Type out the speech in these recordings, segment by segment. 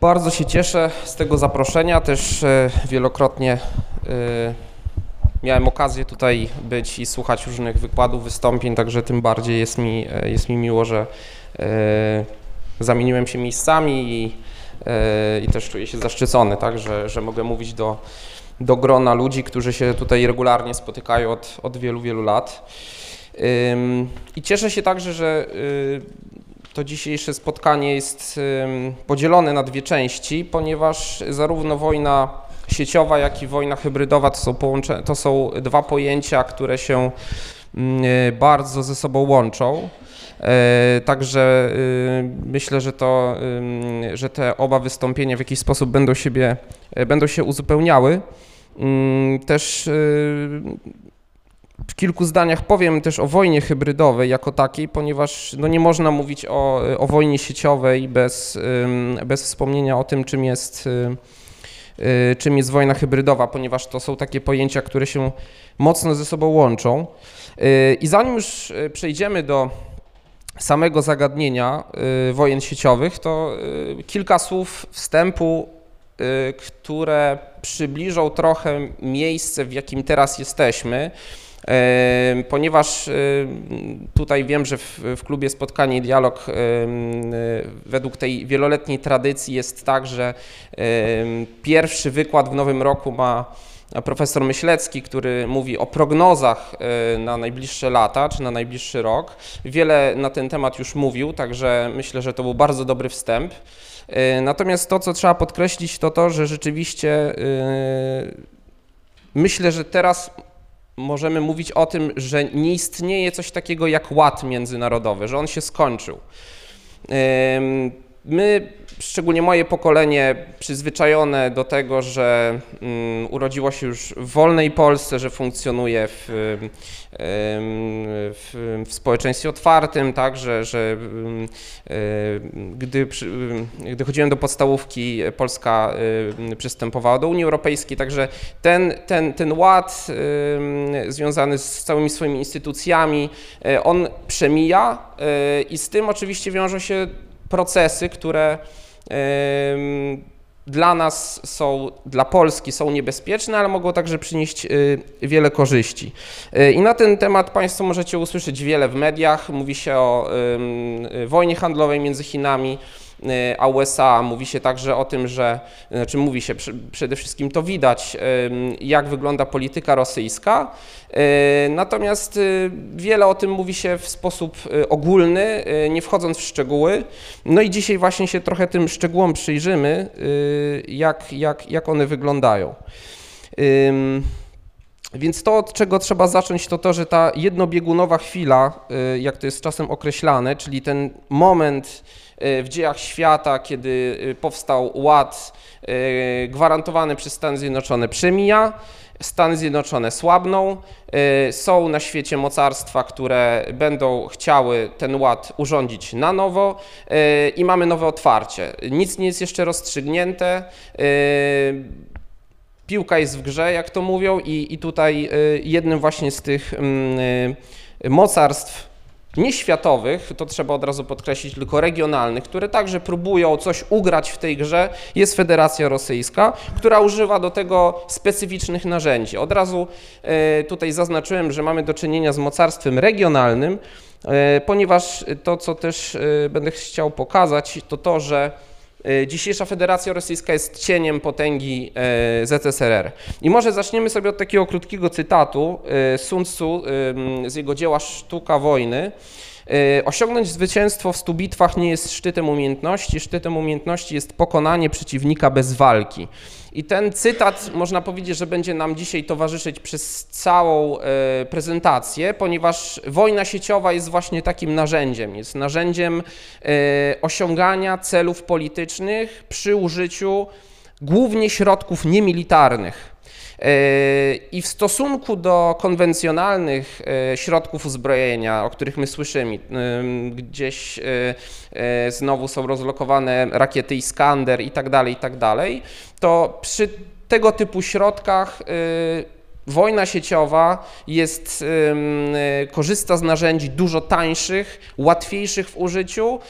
Bardzo się cieszę z tego zaproszenia. Też e, wielokrotnie e, miałem okazję tutaj być i słuchać różnych wykładów, wystąpień, także tym bardziej jest mi, e, jest mi miło, że zamieniłem się miejscami i, i też czuję się zaszczycony, tak, że, że mogę mówić do, do grona ludzi, którzy się tutaj regularnie spotykają od, od wielu, wielu lat. I cieszę się także, że to dzisiejsze spotkanie jest podzielone na dwie części, ponieważ zarówno wojna sieciowa, jak i wojna hybrydowa to są, połącze, to są dwa pojęcia, które się mm, bardzo ze sobą łączą. E, także y, myślę, że, to, że te oba wystąpienia w jakiś sposób będą, siebie, e, będą się uzupełniały. Mm, też y, w kilku zdaniach powiem też o wojnie hybrydowej jako takiej, ponieważ no nie można mówić o, o wojnie sieciowej bez, bez wspomnienia o tym, czym jest, y, y, czym jest wojna hybrydowa, ponieważ to są takie pojęcia, które się mocno ze sobą łączą. Y, I zanim już przejdziemy do samego zagadnienia wojen sieciowych, to kilka słów wstępu, które przybliżą trochę miejsce, w jakim teraz jesteśmy ponieważ tutaj wiem, że w, w klubie Spotkanie i Dialog według tej wieloletniej tradycji jest tak, że pierwszy wykład w nowym roku ma profesor Myślecki, który mówi o prognozach e, na najbliższe lata czy na najbliższy rok. Wiele na ten temat już mówił, także myślę, że to był bardzo dobry wstęp. E, natomiast to, co trzeba podkreślić, to to, że rzeczywiście e, myślę, że teraz możemy mówić o tym, że nie istnieje coś takiego jak ład międzynarodowy, że on się skończył. My szczególnie moje pokolenie, przyzwyczajone do tego, że um, urodziło się już w wolnej Polsce, że funkcjonuje w, w, w, społeczeństwie otwartym, tak, że, że um, gdy, gdy chodziłem do podstawówki, Polska przystępowała do Unii Europejskiej, także ten, ten, ten ład związany z całymi swoimi instytucjami, e, on przemija e, i z tym oczywiście wiążą się procesy, które dla nas są, dla Polski są niebezpieczne, ale mogą także przynieść y, wiele korzyści. Y, I na ten temat Państwo możecie usłyszeć wiele w mediach. Mówi się o wojnie handlowej między Chinami a USA. Mówi się także o tym, że, znaczy mówi się przede wszystkim to widać, jak wygląda polityka rosyjska. E, natomiast y, wiele o tym mówi się w sposób y, ogólny, nie wchodząc w szczegóły. No i dzisiaj właśnie się trochę tym szczegółom przyjrzymy, jak, jak, jak one wyglądają. Więc to, od czego trzeba zacząć, to to, że ta jednobiegunowa chwila, jak to jest czasem określane, czyli ten moment w dziejach świata, kiedy powstał ład gwarantowany przez Stany Zjednoczone, przemija. Stany Zjednoczone słabną, y, są na świecie mocarstwa, które będą chciały ten ład urządzić na nowo y, i mamy nowe otwarcie. Nic nie jest jeszcze rozstrzygnięte. Y, piłka jest w grze, jak to mówią, i, i tutaj jednym właśnie z tych mm, mocarstw nieświatowych, to trzeba od razu podkreślić, tylko regionalnych, które także próbują coś ugrać w tej grze, jest Federacja Rosyjska, która używa do tego specyficznych narzędzi. Od razu e, tutaj zaznaczyłem, że mamy do czynienia z mocarstwem regionalnym, e, ponieważ to, co też e, będę chciał pokazać, to to, że dzisiejsza Federacja Rosyjska jest cieniem potęgi e, ZSRR. I może zaczniemy sobie od takiego krótkiego cytatu e, Sun Tzu z jego dzieła Sztuka wojny. Osiągnąć zwycięstwo w stu bitwach nie jest szczytem umiejętności, szczytem umiejętności jest pokonanie przeciwnika bez walki. I ten cytat można powiedzieć, że będzie nam dzisiaj towarzyszyć przez całą e, prezentację, ponieważ wojna sieciowa jest właśnie takim narzędziem. Jest narzędziem e, osiągania celów politycznych przy użyciu głównie środków niemilitarnych. E, I w stosunku do konwencjonalnych e, środków uzbrojenia, o których my słyszymy, gdzieś e, znowu są rozlokowane rakiety Iskander i tak dalej, i tak dalej, to przy tego typu środkach wojna sieciowa jest, korzysta z narzędzi dużo tańszych, łatwiejszych w użyciu,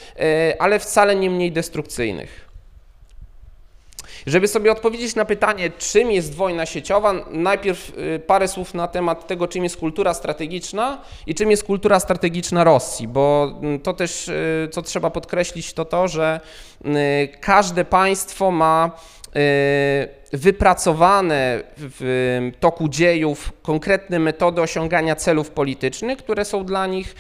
ale wcale nie mniej destrukcyjnych. Żeby sobie odpowiedzieć na pytanie, czym jest wojna sieciowa, najpierw y, parę słów na temat tego, czym jest kultura strategiczna i czym jest kultura strategiczna Rosji, bo mm, to też, y, co trzeba podkreślić, to to, że y, każde państwo ma wypracowane w toku dziejów konkretne metody osiągania celów politycznych, które są dla nich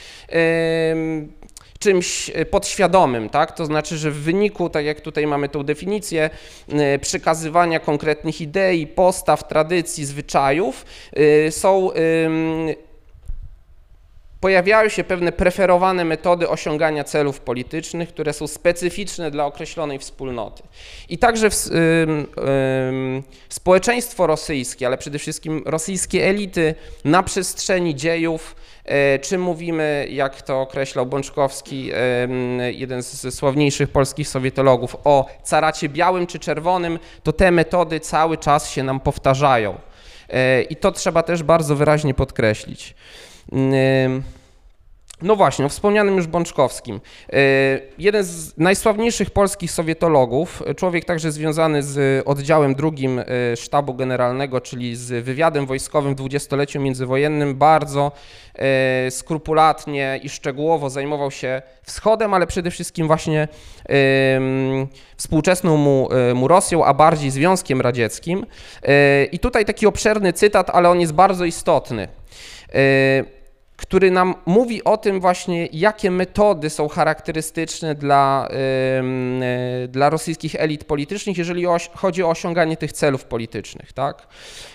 czymś e, podświadomym, tak? To znaczy, że w wyniku, tak jak tutaj mamy tą definicję, e, przekazywania konkretnych idei, postaw, tradycji, zwyczajów, e, są pojawiają się pewne preferowane metody osiągania celów politycznych, które są specyficzne dla określonej wspólnoty. I także w, y, y, społeczeństwo rosyjskie, ale przede wszystkim rosyjskie elity na przestrzeni dziejów czy mówimy, jak to określał Bączkowski, jeden z sławniejszych polskich sowietologów, o caracie białym czy czerwonym, to te metody cały czas się nam powtarzają. E, I to trzeba też bardzo wyraźnie podkreślić. No właśnie, o wspomnianym już Bączkowskim. E, jeden z najsławniejszych polskich sowietologów, człowiek także związany z oddziałem drugim e, sztabu generalnego, czyli z wywiadem wojskowym w dwudziestoleciu międzywojennym, bardzo e, skrupulatnie i szczegółowo zajmował się wschodem, ale przede wszystkim właśnie współczesną mu, mu Rosją, a bardziej Związkiem Radzieckim. I tutaj taki obszerny cytat, ale on jest bardzo istotny który nam mówi o tym właśnie, jakie metody są charakterystyczne dla, yy, dla rosyjskich elit politycznych, jeżeli chodzi o osiąganie tych celów politycznych. Tak?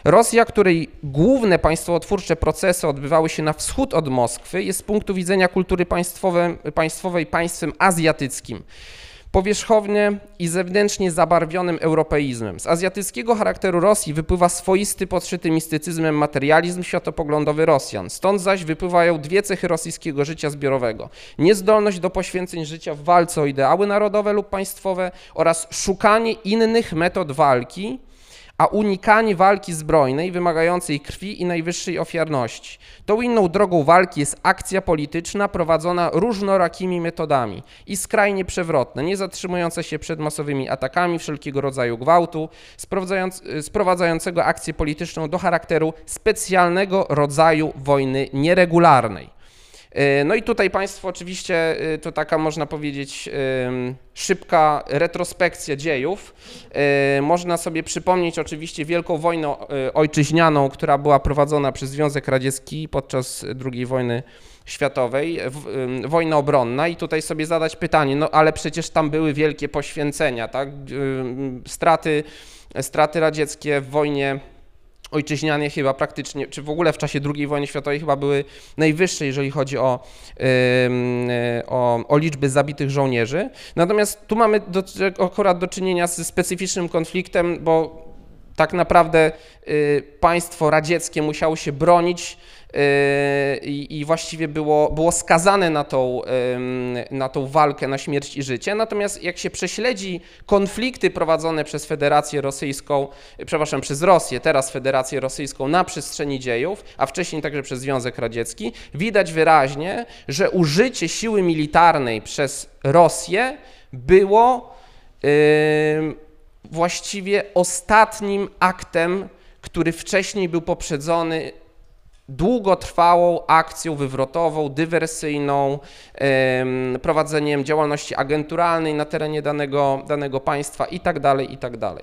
Rosja, której główne państwotwórcze procesy odbywały się na wschód od Moskwy, jest z punktu widzenia kultury państwowej państwem azjatyckim powierzchownie i zewnętrznie zabarwionym europeizmem. Z azjatyckiego charakteru Rosji wypływa swoisty, podszyty mistycyzmem materializm światopoglądowy Rosjan. Stąd zaś wypływają dwie cechy rosyjskiego życia zbiorowego. Niezdolność do poświęceń życia w walce o ideały narodowe lub państwowe oraz szukanie innych metod walki, a unikanie walki zbrojnej wymagającej krwi i najwyższej ofiarności. Tą inną drogą walki jest akcja polityczna prowadzona różnorakimi metodami i skrajnie przewrotna, nie zatrzymująca się przed masowymi atakami wszelkiego rodzaju gwałtu, sprowadzającego akcję polityczną do charakteru specjalnego rodzaju wojny nieregularnej. E, no i tutaj Państwo oczywiście, e, to taka można powiedzieć szybka retrospekcja dziejów. E, można sobie przypomnieć oczywiście Wielką Wojnę Ojczyźnianą, która była prowadzona przez Związek Radziecki podczas II wojny światowej, wojna obronna i tutaj sobie zadać pytanie, no ale przecież tam były wielkie poświęcenia, tak? Straty, straty radzieckie w wojnie ojczyźnianie chyba praktycznie, czy w ogóle w czasie II wojny światowej chyba były najwyższe, jeżeli chodzi o, o, o liczby zabitych żołnierzy. Natomiast tu mamy do, akurat do czynienia z specyficznym konfliktem, bo tak naprawdę y, państwo radzieckie musiało się bronić Yy, i właściwie było, było skazane na tą, na tą walkę na śmierć i życie. Natomiast jak się prześledzi konflikty prowadzone przez Federację Rosyjską, przepraszam, przez Rosję, teraz Federację Rosyjską na przestrzeni dziejów, a wcześniej także przez Związek Radziecki, widać wyraźnie, że użycie siły militarnej przez Rosję było właściwie ostatnim aktem, który wcześniej był poprzedzony długotrwałą akcją wywrotową, dywersyjną, prowadzeniem działalności agenturalnej na terenie danego, danego państwa itd., tak itd.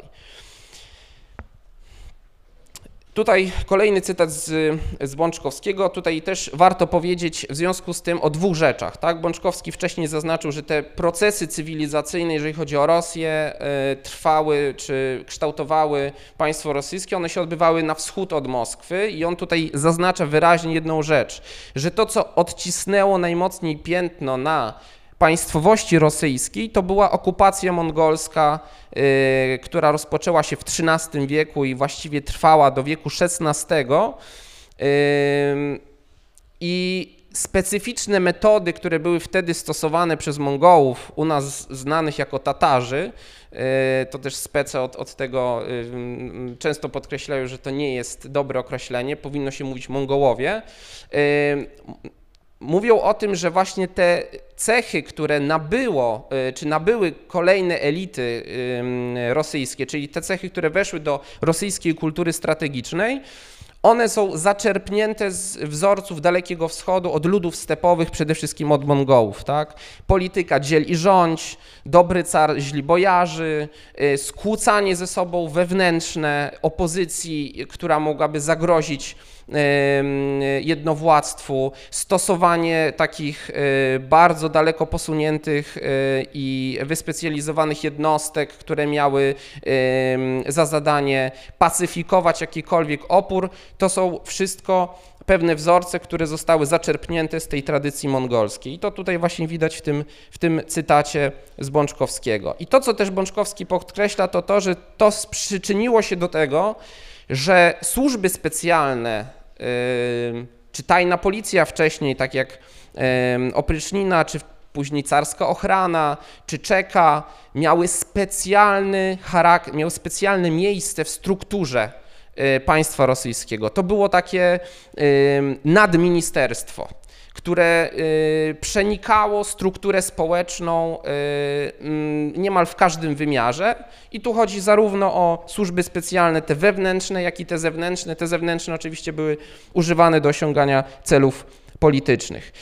Tutaj kolejny cytat z, z Bączkowskiego. Tutaj też warto powiedzieć w związku z tym o dwóch rzeczach. Tak? Bączkowski wcześniej zaznaczył, że te procesy cywilizacyjne, jeżeli chodzi o Rosję, y, trwały czy kształtowały państwo rosyjskie. One się odbywały na wschód od Moskwy i on tutaj zaznacza wyraźnie jedną rzecz, że to, co odcisnęło najmocniej piętno na państwowości rosyjskiej to była okupacja mongolska, y, która rozpoczęła się w XIII wieku i właściwie trwała do wieku XVI. Y, I specyficzne metody, które były wtedy stosowane przez Mongołów, u nas znanych jako Tatarzy, y, to też spece od, od tego często podkreślają, że to nie jest dobre określenie, powinno się mówić Mongołowie mówią o tym, że właśnie te cechy, które nabyło, czy nabyły kolejne elity rosyjskie, czyli te cechy, które weszły do rosyjskiej kultury strategicznej, one są zaczerpnięte z wzorców Dalekiego Wschodu, od ludów stepowych, przede wszystkim od Mongołów. Tak? Polityka dziel i rządź, dobry car, źli bojarzy, y, skłócanie ze sobą wewnętrzne opozycji, która mogłaby zagrozić jednowładztwu, stosowanie takich y, bardzo daleko posuniętych y, i wyspecjalizowanych jednostek, które miały za zadanie pacyfikować jakikolwiek opór, to są wszystko pewne wzorce, które zostały zaczerpnięte z tej tradycji mongolskiej. I to tutaj właśnie widać w tym, w tym cytacie z Bączkowskiego. I to, co też Bączkowski podkreśla, to to, że to przyczyniło się do tego, że służby specjalne czy tajna policja wcześniej, tak jak Oprycznina, czy później carska ochrana, czy czeka, miały specjalny charakter, miały specjalne miejsce w strukturze y, państwa rosyjskiego. To było takie nadministerstwo które y, przenikało strukturę społeczną y, mm, niemal w każdym wymiarze. I tu chodzi zarówno o służby specjalne, te wewnętrzne, jak i te zewnętrzne. Te zewnętrzne oczywiście były używane do osiągania celów politycznych.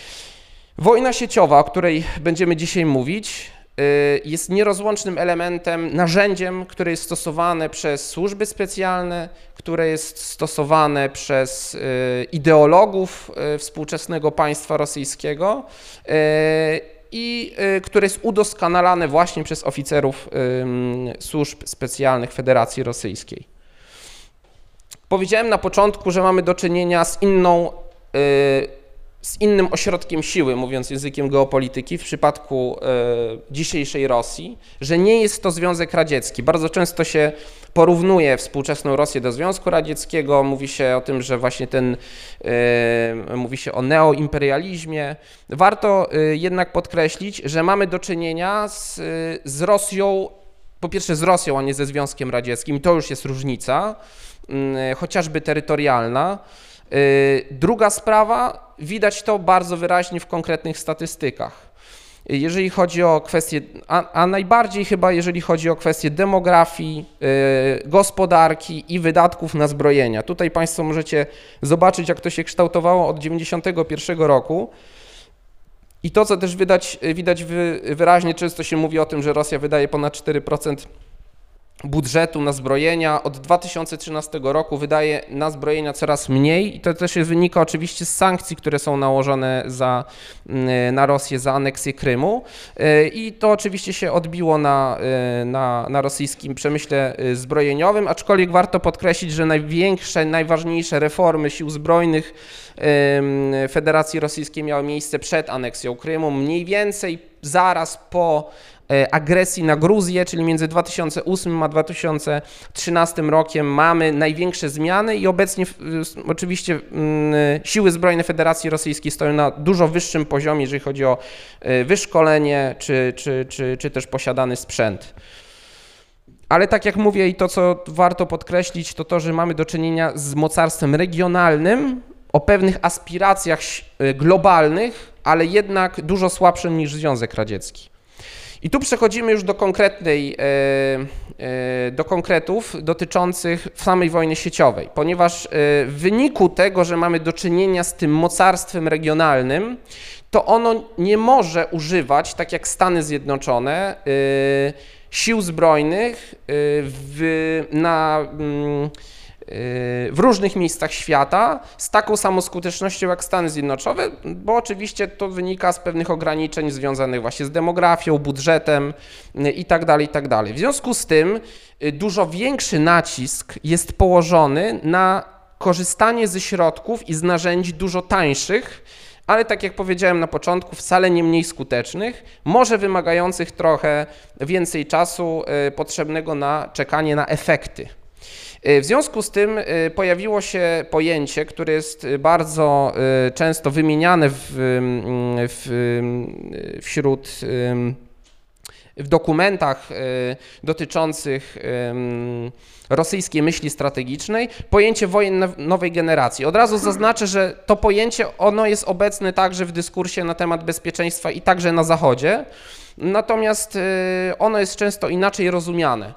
Wojna sieciowa, o której będziemy dzisiaj mówić, jest nierozłącznym elementem, narzędziem, które jest stosowane przez służby specjalne, które jest stosowane przez y, ideologów y, współczesnego państwa rosyjskiego i które jest udoskonalane właśnie przez oficerów służb specjalnych Federacji Rosyjskiej. Powiedziałem na początku, że mamy do czynienia z inną z innym ośrodkiem siły, mówiąc językiem geopolityki, w przypadku e, dzisiejszej Rosji, że nie jest to Związek Radziecki. Bardzo często się porównuje współczesną Rosję do Związku Radzieckiego, mówi się o tym, że właśnie ten, e, mówi się o neoimperializmie. Warto e, jednak podkreślić, że mamy do czynienia z, z Rosją, po pierwsze z Rosją, a nie ze Związkiem Radzieckim, to już jest różnica, chociażby terytorialna. Y, druga sprawa, widać to bardzo wyraźnie w konkretnych statystykach. Jeżeli chodzi o kwestie, a, a najbardziej chyba jeżeli chodzi o kwestie demografii, yy, gospodarki i wydatków na zbrojenia. Tutaj Państwo możecie zobaczyć, jak to się kształtowało od 1991 roku. I to, co też widać, widać wyraźnie, często się mówi o tym, że Rosja wydaje ponad 4% budżetu na zbrojenia. Od 2013 roku wydaje na zbrojenia coraz mniej i to też wynika oczywiście z sankcji, które są nałożone za, mm, na Rosję za aneksję Krymu. Y, i to oczywiście się odbiło na, y, na, na rosyjskim przemyśle y, zbrojeniowym, aczkolwiek warto podkreślić, że największe, najważniejsze reformy sił zbrojnych Federacji Rosyjskiej miały miejsce przed aneksją Krymu, mniej więcej zaraz po agresji na Gruzję, czyli między 2008 a 2013 rokiem mamy największe zmiany i obecnie oczywiście mm, siły zbrojne Federacji Rosyjskiej stoją na dużo wyższym poziomie, jeżeli chodzi o e, wyszkolenie czy, czy, czy, czy też posiadany sprzęt. Ale tak jak mówię i to, co warto podkreślić, to to, że mamy do czynienia z mocarstwem regionalnym o pewnych aspiracjach e, globalnych, ale jednak dużo słabszym niż Związek Radziecki. I tu przechodzimy już do konkretnej, e, e, do konkretów dotyczących samej wojny sieciowej, ponieważ e, w wyniku tego, że mamy do czynienia z tym mocarstwem regionalnym, to ono nie może używać, tak jak Stany Zjednoczone, sił zbrojnych w, na mm, w różnych miejscach świata z taką samą skutecznością jak Stany Zjednoczone, bo oczywiście to wynika z pewnych ograniczeń związanych właśnie z demografią, budżetem itd. Tak itd. Tak w związku z tym y, dużo większy nacisk jest położony na korzystanie ze środków i z narzędzi dużo tańszych, ale tak jak powiedziałem na początku, wcale nie mniej skutecznych, może wymagających trochę więcej czasu y, potrzebnego na czekanie na efekty. E, w związku z tym e, pojawiło się pojęcie, które jest bardzo e, często wymieniane w, w, wśród w dokumentach dotyczących rosyjskiej myśli strategicznej pojęcie wojen nowej generacji. Od razu zaznaczę, że to pojęcie ono jest obecne także w dyskursie na temat bezpieczeństwa i także na Zachodzie, natomiast ono jest często inaczej rozumiane.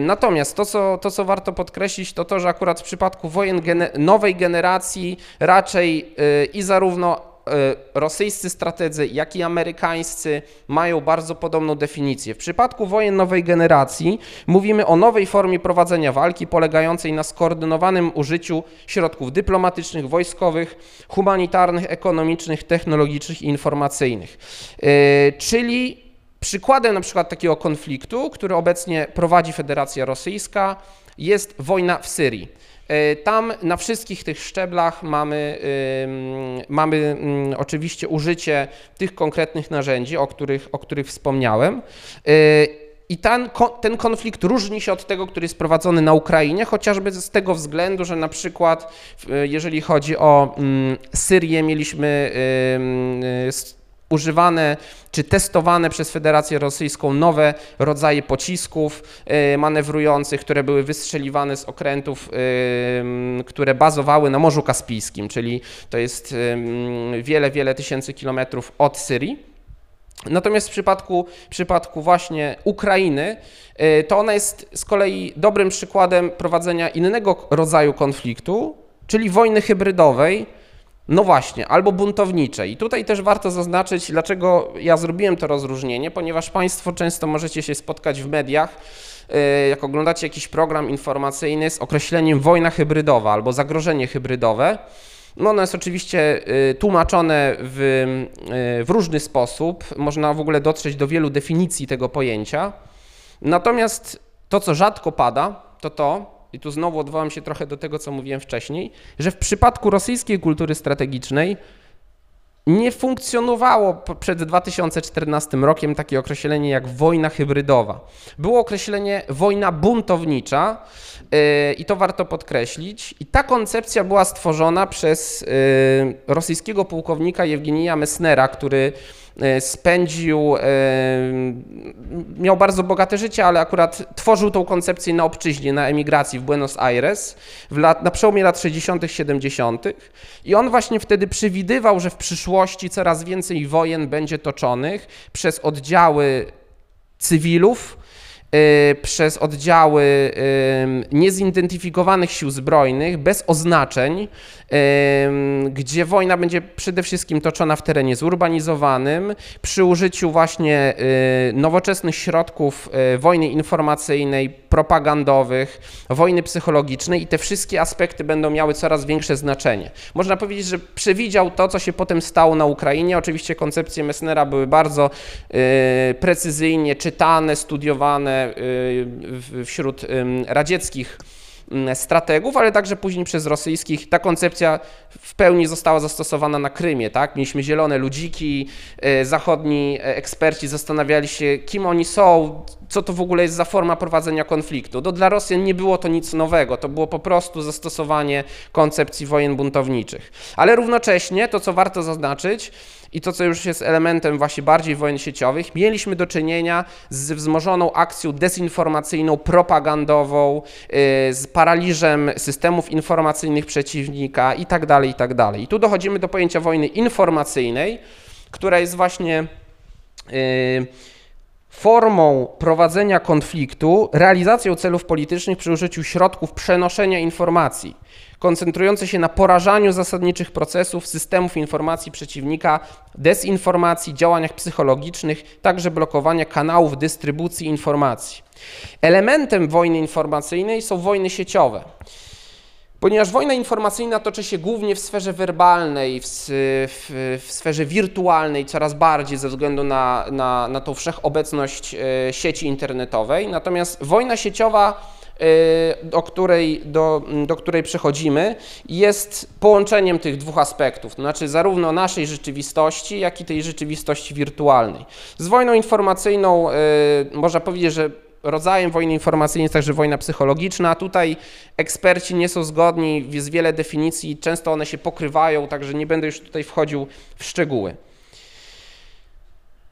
Natomiast to co, to, co warto podkreślić, to to, że akurat w przypadku wojen nowej generacji raczej i zarówno E, rosyjscy strategzy, jak i amerykańscy mają bardzo podobną definicję. W przypadku wojen nowej generacji mówimy o nowej formie prowadzenia walki polegającej na skoordynowanym użyciu środków dyplomatycznych, wojskowych, humanitarnych, ekonomicznych, technologicznych i informacyjnych. E, czyli przykładem na przykład takiego konfliktu, który obecnie prowadzi Federacja Rosyjska, jest wojna w Syrii. E, tam na wszystkich tych szczeblach mamy, mamy mm, oczywiście użycie tych konkretnych narzędzi, o których, o których wspomniałem. E, I ten, ten konflikt różni się od tego, który jest prowadzony na Ukrainie, chociażby z tego względu, że na przykład jeżeli chodzi o mm, Syrię, mieliśmy używane czy testowane przez Federację Rosyjską nowe rodzaje pocisków e, manewrujących, które były wystrzeliwane z okrętów, e, które bazowały na Morzu Kaspijskim, czyli to jest wiele, wiele tysięcy kilometrów od Syrii. Natomiast w przypadku, w przypadku właśnie Ukrainy, e, to ona jest z kolei dobrym przykładem prowadzenia innego rodzaju konfliktu, czyli wojny hybrydowej, no właśnie, albo buntownicze. I tutaj też warto zaznaczyć, dlaczego ja zrobiłem to rozróżnienie, ponieważ Państwo często możecie się spotkać w mediach, e, jak oglądacie jakiś program informacyjny z określeniem wojna hybrydowa albo zagrożenie hybrydowe. No ono jest oczywiście e, tłumaczone w, e, w różny sposób, można w ogóle dotrzeć do wielu definicji tego pojęcia. Natomiast to, co rzadko pada, to to, i tu znowu odwołam się trochę do tego, co mówiłem wcześniej, że w przypadku rosyjskiej kultury strategicznej nie funkcjonowało przed 2014 rokiem takie określenie jak wojna hybrydowa. Było określenie wojna buntownicza yy, i to warto podkreślić. I ta koncepcja była stworzona przez yy, rosyjskiego pułkownika Jewgenija Messnera, który spędził, e, miał bardzo bogate życie, ale akurat tworzył tą koncepcję na obczyźnie, na emigracji w Buenos Aires w lat, na przełomie lat 60., 70. I on właśnie wtedy przewidywał, że w przyszłości coraz więcej wojen będzie toczonych przez oddziały cywilów, przez oddziały y, niezidentyfikowanych sił zbrojnych, bez oznaczeń, y, gdzie wojna będzie przede wszystkim toczona w terenie zurbanizowanym, przy użyciu właśnie nowoczesnych środków wojny informacyjnej, propagandowych, wojny psychologicznej i te wszystkie aspekty będą miały coraz większe znaczenie. Można powiedzieć, że przewidział to, co się potem stało na Ukrainie. Oczywiście koncepcje Messnera były bardzo precyzyjnie czytane, studiowane, Y, wśród radzieckich strategów, ale także później przez rosyjskich. Ta koncepcja w pełni została zastosowana na Krymie. Tak? Mieliśmy zielone ludziki, y, zachodni e, eksperci zastanawiali się, kim oni są, co to w ogóle jest za forma prowadzenia konfliktu. No, dla Rosjan nie było to nic nowego, to było po prostu zastosowanie koncepcji wojen buntowniczych. Ale równocześnie to, co warto zaznaczyć, i to, co już jest elementem właśnie bardziej wojen sieciowych, mieliśmy do czynienia z wzmożoną akcją dezinformacyjną, propagandową, y, z paraliżem systemów informacyjnych przeciwnika tak itd. Tak I tu dochodzimy do pojęcia wojny informacyjnej, która jest właśnie yy, formą prowadzenia konfliktu, realizacją celów politycznych przy użyciu środków przenoszenia informacji, koncentrujące się na porażaniu zasadniczych procesów, systemów informacji przeciwnika, dezinformacji, działaniach psychologicznych, także blokowania kanałów dystrybucji informacji. Elementem wojny informacyjnej są wojny sieciowe. Ponieważ wojna informacyjna toczy się głównie w sferze werbalnej, w, w, w, sferze wirtualnej coraz bardziej ze względu na, na, na tą wszechobecność e, sieci internetowej, natomiast wojna sieciowa, e, do której, do, do której przechodzimy, jest połączeniem tych dwóch aspektów, to znaczy zarówno naszej rzeczywistości, jak i tej rzeczywistości wirtualnej. Z wojną informacyjną e, można powiedzieć, że rodzajem wojny informacyjnej jest także wojna psychologiczna. Tutaj eksperci nie są zgodni, jest wiele definicji, często one się pokrywają, także nie będę już tutaj wchodził w szczegóły.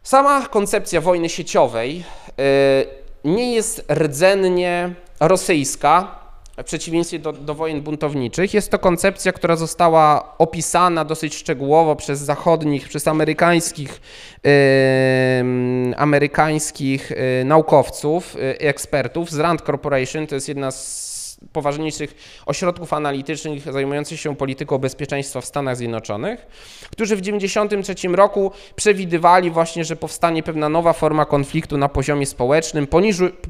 Sama koncepcja wojny sieciowej nie jest rdzennie rosyjska, w przeciwieństwie do, do, wojen buntowniczych. Jest to koncepcja, która została opisana dosyć szczegółowo przez zachodnich, przez amerykańskich, yy, amerykańskich yy, naukowców, yy, ekspertów z Rand Corporation. To jest jedna z poważniejszych ośrodków analitycznych zajmujących się polityką bezpieczeństwa w Stanach Zjednoczonych, którzy w 1993 roku przewidywali właśnie, że powstanie pewna nowa forma konfliktu na poziomie społecznym,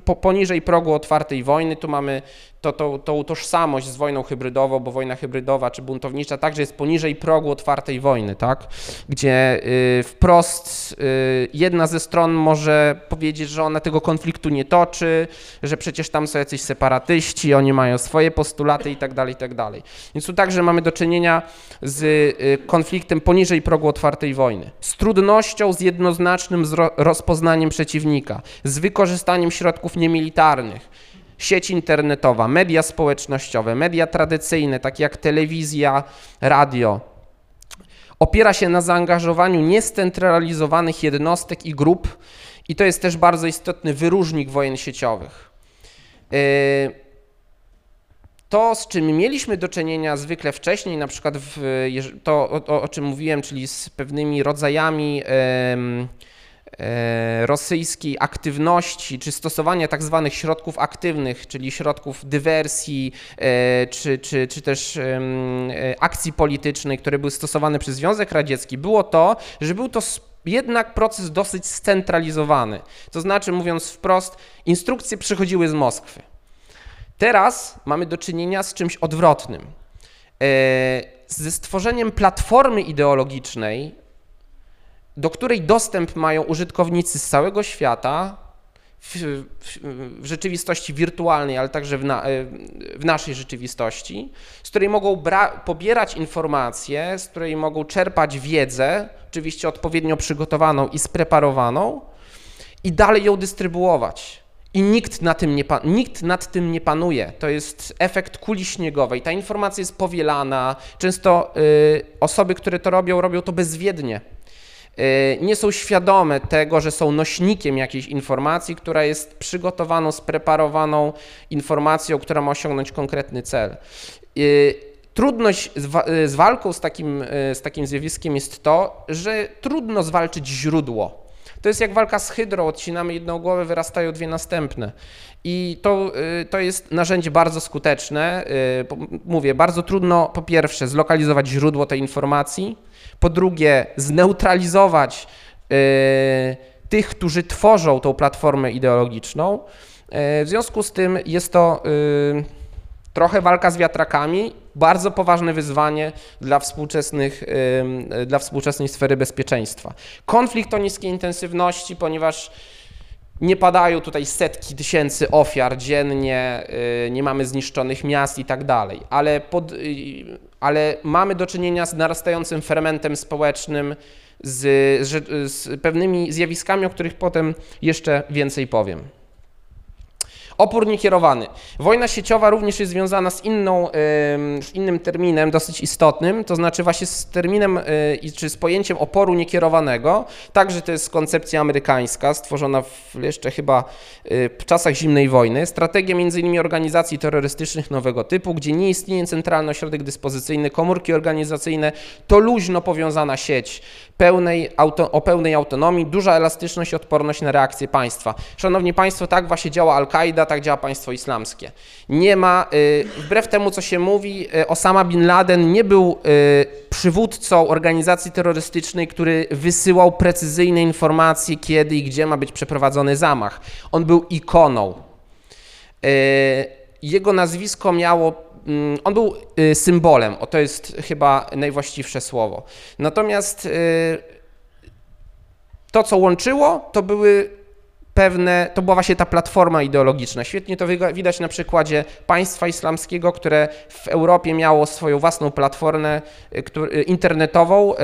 po, poniżej progu otwartej wojny. Tu mamy to, to, tą tożsamość z wojną hybrydową, bo wojna hybrydowa czy buntownicza także jest poniżej progu otwartej wojny, tak? gdzie y, wprost y, jedna ze stron może powiedzieć, że ona tego konfliktu nie toczy, że przecież tam są jacyś separatyści, oni mają swoje postulaty i tak dalej, i tak. Więc tu także mamy do czynienia z y, konfliktem poniżej progu otwartej wojny, z trudnością, z jednoznacznym rozpoznaniem przeciwnika, z wykorzystaniem środków niemilitarnych, sieć internetowa, media społecznościowe, media tradycyjne, takie jak telewizja, radio, opiera się na zaangażowaniu niescentralizowanych jednostek i grup, i to jest też bardzo istotny wyróżnik wojen sieciowych. Y, to, z czym mieliśmy do czynienia zwykle wcześniej, na przykład w, to, o, o czym mówiłem, czyli z pewnymi rodzajami E, rosyjskiej aktywności czy stosowania tak zwanych środków aktywnych, czyli środków dywersji e, czy, czy, czy też e, akcji politycznej, które były stosowane przez Związek Radziecki, było to, że był to jednak proces dosyć scentralizowany. To znaczy, mówiąc wprost, instrukcje przychodziły z Moskwy. Teraz mamy do czynienia z czymś odwrotnym. Ze stworzeniem platformy ideologicznej do której dostęp mają użytkownicy z całego świata w, w, w rzeczywistości wirtualnej, ale także w, na, w naszej rzeczywistości, z której mogą pobierać informacje, z której mogą czerpać wiedzę, oczywiście odpowiednio przygotowaną i spreparowaną, i dalej ją dystrybuować. I nikt, na tym nie, nikt nad tym nie panuje. To jest efekt kuli śniegowej. Ta informacja jest powielana. Często y, osoby, które to robią, robią to bezwiednie nie są świadome tego, że są nośnikiem jakiejś informacji, która jest przygotowaną, spreparowaną informacją, która ma osiągnąć konkretny cel. Y, trudność z, walką z takim, y, z takim zjawiskiem jest to, że trudno zwalczyć źródło. To jest jak walka z hydrą, odcinamy jedną głowę, wyrastają dwie następne. I to, to jest narzędzie bardzo skuteczne. Mówię, bardzo trudno po pierwsze zlokalizować źródło tej informacji, po drugie zneutralizować y, tych, którzy tworzą tą platformę ideologiczną. Y, w związku z tym jest to y, trochę walka z wiatrakami, bardzo poważne wyzwanie dla, współczesnych, dla współczesnej sfery bezpieczeństwa. Konflikt o niskiej intensywności, ponieważ nie padają tutaj setki tysięcy ofiar dziennie, nie mamy zniszczonych miast i tak dalej, ale pod, ale mamy do czynienia z narastającym fermentem społecznym, z, z, z pewnymi zjawiskami, o których potem jeszcze więcej powiem. Opór niekierowany. Wojna sieciowa również jest związana z, inną, z innym terminem dosyć istotnym, to znaczy właśnie z terminem y, czy z pojęciem oporu niekierowanego. Także to jest koncepcja amerykańska, stworzona w, jeszcze chyba y, w czasach zimnej wojny. Strategia m.in. organizacji terrorystycznych nowego typu, gdzie nie istnieje centralny ośrodek dyspozycyjny, komórki organizacyjne, to luźno powiązana sieć pełnej auto, o pełnej autonomii, duża elastyczność i odporność na reakcje państwa. Szanowni Państwo, tak właśnie działa Al-Kaida, tak działa państwo islamskie. Nie ma, y, wbrew temu co się mówi, y, Osama Bin Laden nie był y, przywódcą organizacji terrorystycznej, który wysyłał precyzyjne informacje, kiedy i gdzie ma być przeprowadzony zamach. On był ikoną. Jego nazwisko miało mm, on był symbolem, o to jest chyba najwłaściwsze słowo. Natomiast to, co łączyło, to były pewne, to była właśnie ta platforma ideologiczna. Świetnie to widać na przykładzie państwa islamskiego, które w Europie miało swoją własną platformę y, y, internetową. Y,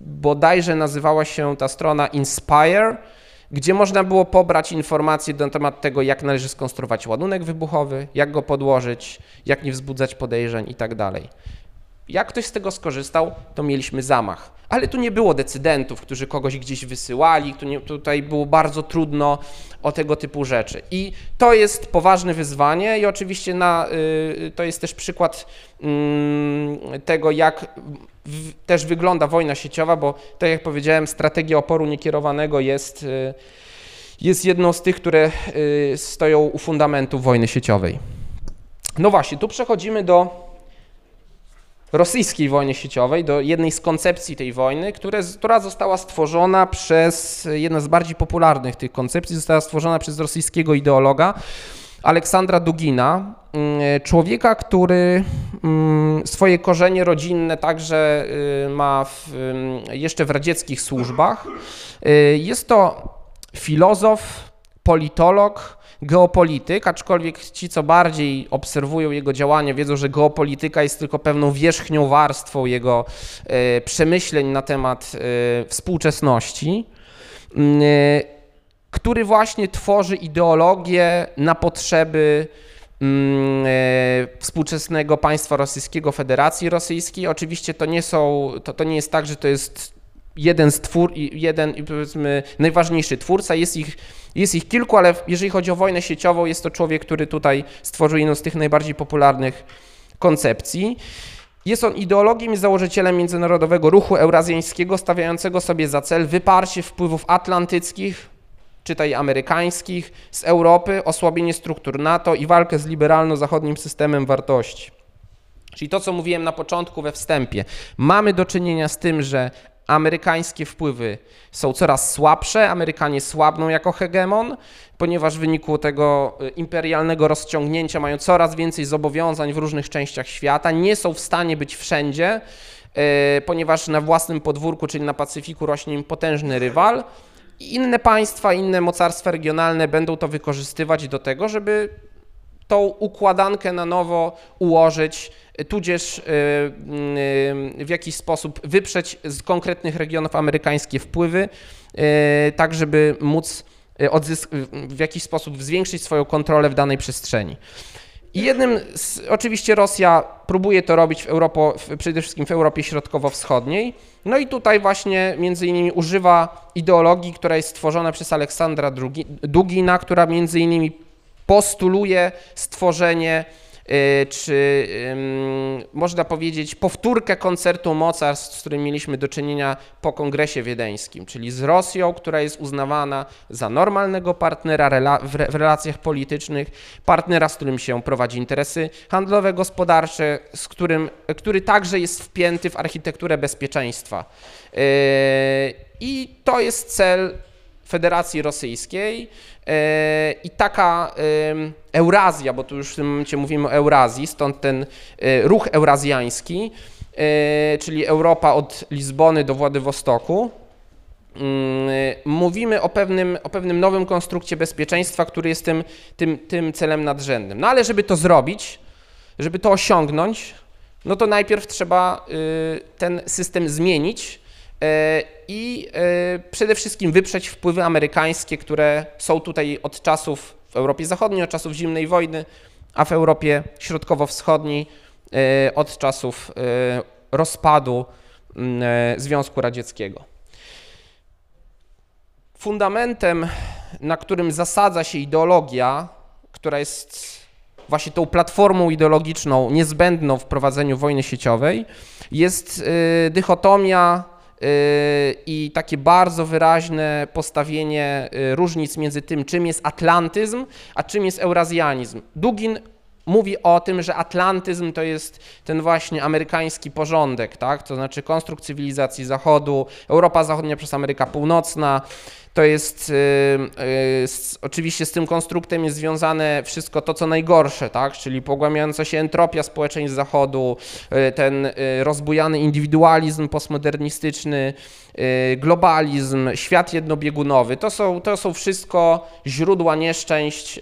bodajże nazywała się ta strona Inspire, gdzie można było pobrać informacje na temat tego, jak należy skonstruować ładunek wybuchowy, jak go podłożyć, jak nie wzbudzać podejrzeń i tak. Jak ktoś z tego skorzystał, to mieliśmy zamach ale tu nie było decydentów, którzy kogoś gdzieś wysyłali, tu nie, tutaj było bardzo trudno o tego typu rzeczy. I to jest poważne wyzwanie i oczywiście na, y, to jest też przykład mm, tego, jak w, też wygląda wojna sieciowa, bo tak jak powiedziałem, strategia oporu niekierowanego jest, y, jest jedną z tych, które y, stoją u fundamentu wojny sieciowej. No właśnie, tu przechodzimy do rosyjskiej wojny sieciowej, do jednej z koncepcji tej wojny, które, która została stworzona przez, jedna z bardziej popularnych tych koncepcji, została stworzona przez rosyjskiego ideologa Aleksandra Dugina, mm, człowieka, który mm, swoje korzenie rodzinne także y, ma w, y, jeszcze w radzieckich służbach. Y, jest to filozof, politolog, geopolityk, aczkolwiek ci, co bardziej obserwują jego działanie, wiedzą, że geopolityka jest tylko pewną wierzchnią warstwą jego e, przemyśleń na temat e, współczesności, mm, e, który właśnie tworzy ideologię na potrzeby mm, współczesnego państwa rosyjskiego, Federacji Rosyjskiej. Oczywiście to nie są, to, to nie jest tak, że to jest jeden z twór, jeden powiedzmy najważniejszy twórca, jest ich, jest ich kilku, ale jeżeli chodzi o wojnę sieciową, jest to człowiek, który tutaj stworzył jedną z tych najbardziej popularnych koncepcji. Jest on ideologiem i założycielem międzynarodowego ruchu eurazjańskiego, stawiającego sobie za cel wyparcie wpływów atlantyckich, czytaj amerykańskich, z Europy, osłabienie struktur NATO i walkę z liberalno-zachodnim systemem wartości. Czyli to, co mówiłem na początku we wstępie. Mamy do czynienia z tym, że amerykańskie wpływy są coraz słabsze, Amerykanie słabną jako hegemon, ponieważ w wyniku tego y, imperialnego rozciągnięcia mają coraz więcej zobowiązań w różnych częściach świata, nie są w stanie być wszędzie, y, ponieważ na własnym podwórku, czyli na Pacyfiku rośnie im potężny rywal. Inne państwa, inne mocarstwa regionalne będą to wykorzystywać do tego, żeby tą układankę na nowo ułożyć, tudzież y, y, w jakiś sposób wyprzeć z konkretnych regionów amerykańskie wpływy, y, tak żeby móc w jakiś sposób zwiększyć swoją kontrolę w danej przestrzeni. I jednym, z, oczywiście Rosja próbuje to robić w Europo, przede wszystkim w Europie Środkowo-Wschodniej. No i tutaj właśnie między innymi używa ideologii, która jest stworzona przez Aleksandra Dugina, która między innymi postuluje stworzenie y, czy można powiedzieć powtórkę koncertu mocarstw, z którym mieliśmy do czynienia po kongresie wiedeńskim, czyli z Rosją, która jest uznawana za normalnego partnera w relacjach politycznych, partnera, z którym się prowadzi interesy handlowe, gospodarcze, z którym, który także jest wpięty w architekturę bezpieczeństwa. Y, I to jest cel Federacji Rosyjskiej i taka Eurazja, bo tu już w tym momencie mówimy o Eurazji, stąd ten e, ruch eurazjański, czyli Europa od Lizbony do Władywostoku, mówimy o pewnym, o pewnym nowym konstrukcie bezpieczeństwa, który jest tym, tym, tym celem nadrzędnym. No ale żeby to zrobić, żeby to osiągnąć, no to najpierw trzeba ten system zmienić, i e, przede wszystkim wyprzeć wpływy amerykańskie, które są tutaj od czasów w Europie Zachodniej, od czasów zimnej wojny, a w Europie Środkowo-Wschodniej e, od czasów rozpadu Związku Radzieckiego. Fundamentem, na którym zasadza się ideologia, która jest właśnie tą platformą ideologiczną niezbędną w prowadzeniu wojny sieciowej, jest dychotomia Y, i takie bardzo wyraźne postawienie y, różnic między tym, czym jest atlantyzm, a czym jest eurazjanizm. Dugin mówi o tym, że atlantyzm to jest ten właśnie amerykański porządek, tak? to znaczy konstrukt cywilizacji Zachodu, Europa Zachodnia przez Ameryka Północna, to jest y, y, oczywiście z tym konstruktem jest związane wszystko to, co najgorsze, tak? czyli pogłębiająca się entropia społeczeństw Zachodu, y, ten rozbujany indywidualizm postmodernistyczny, globalizm, świat jednobiegunowy. To są, to są wszystko źródła nieszczęść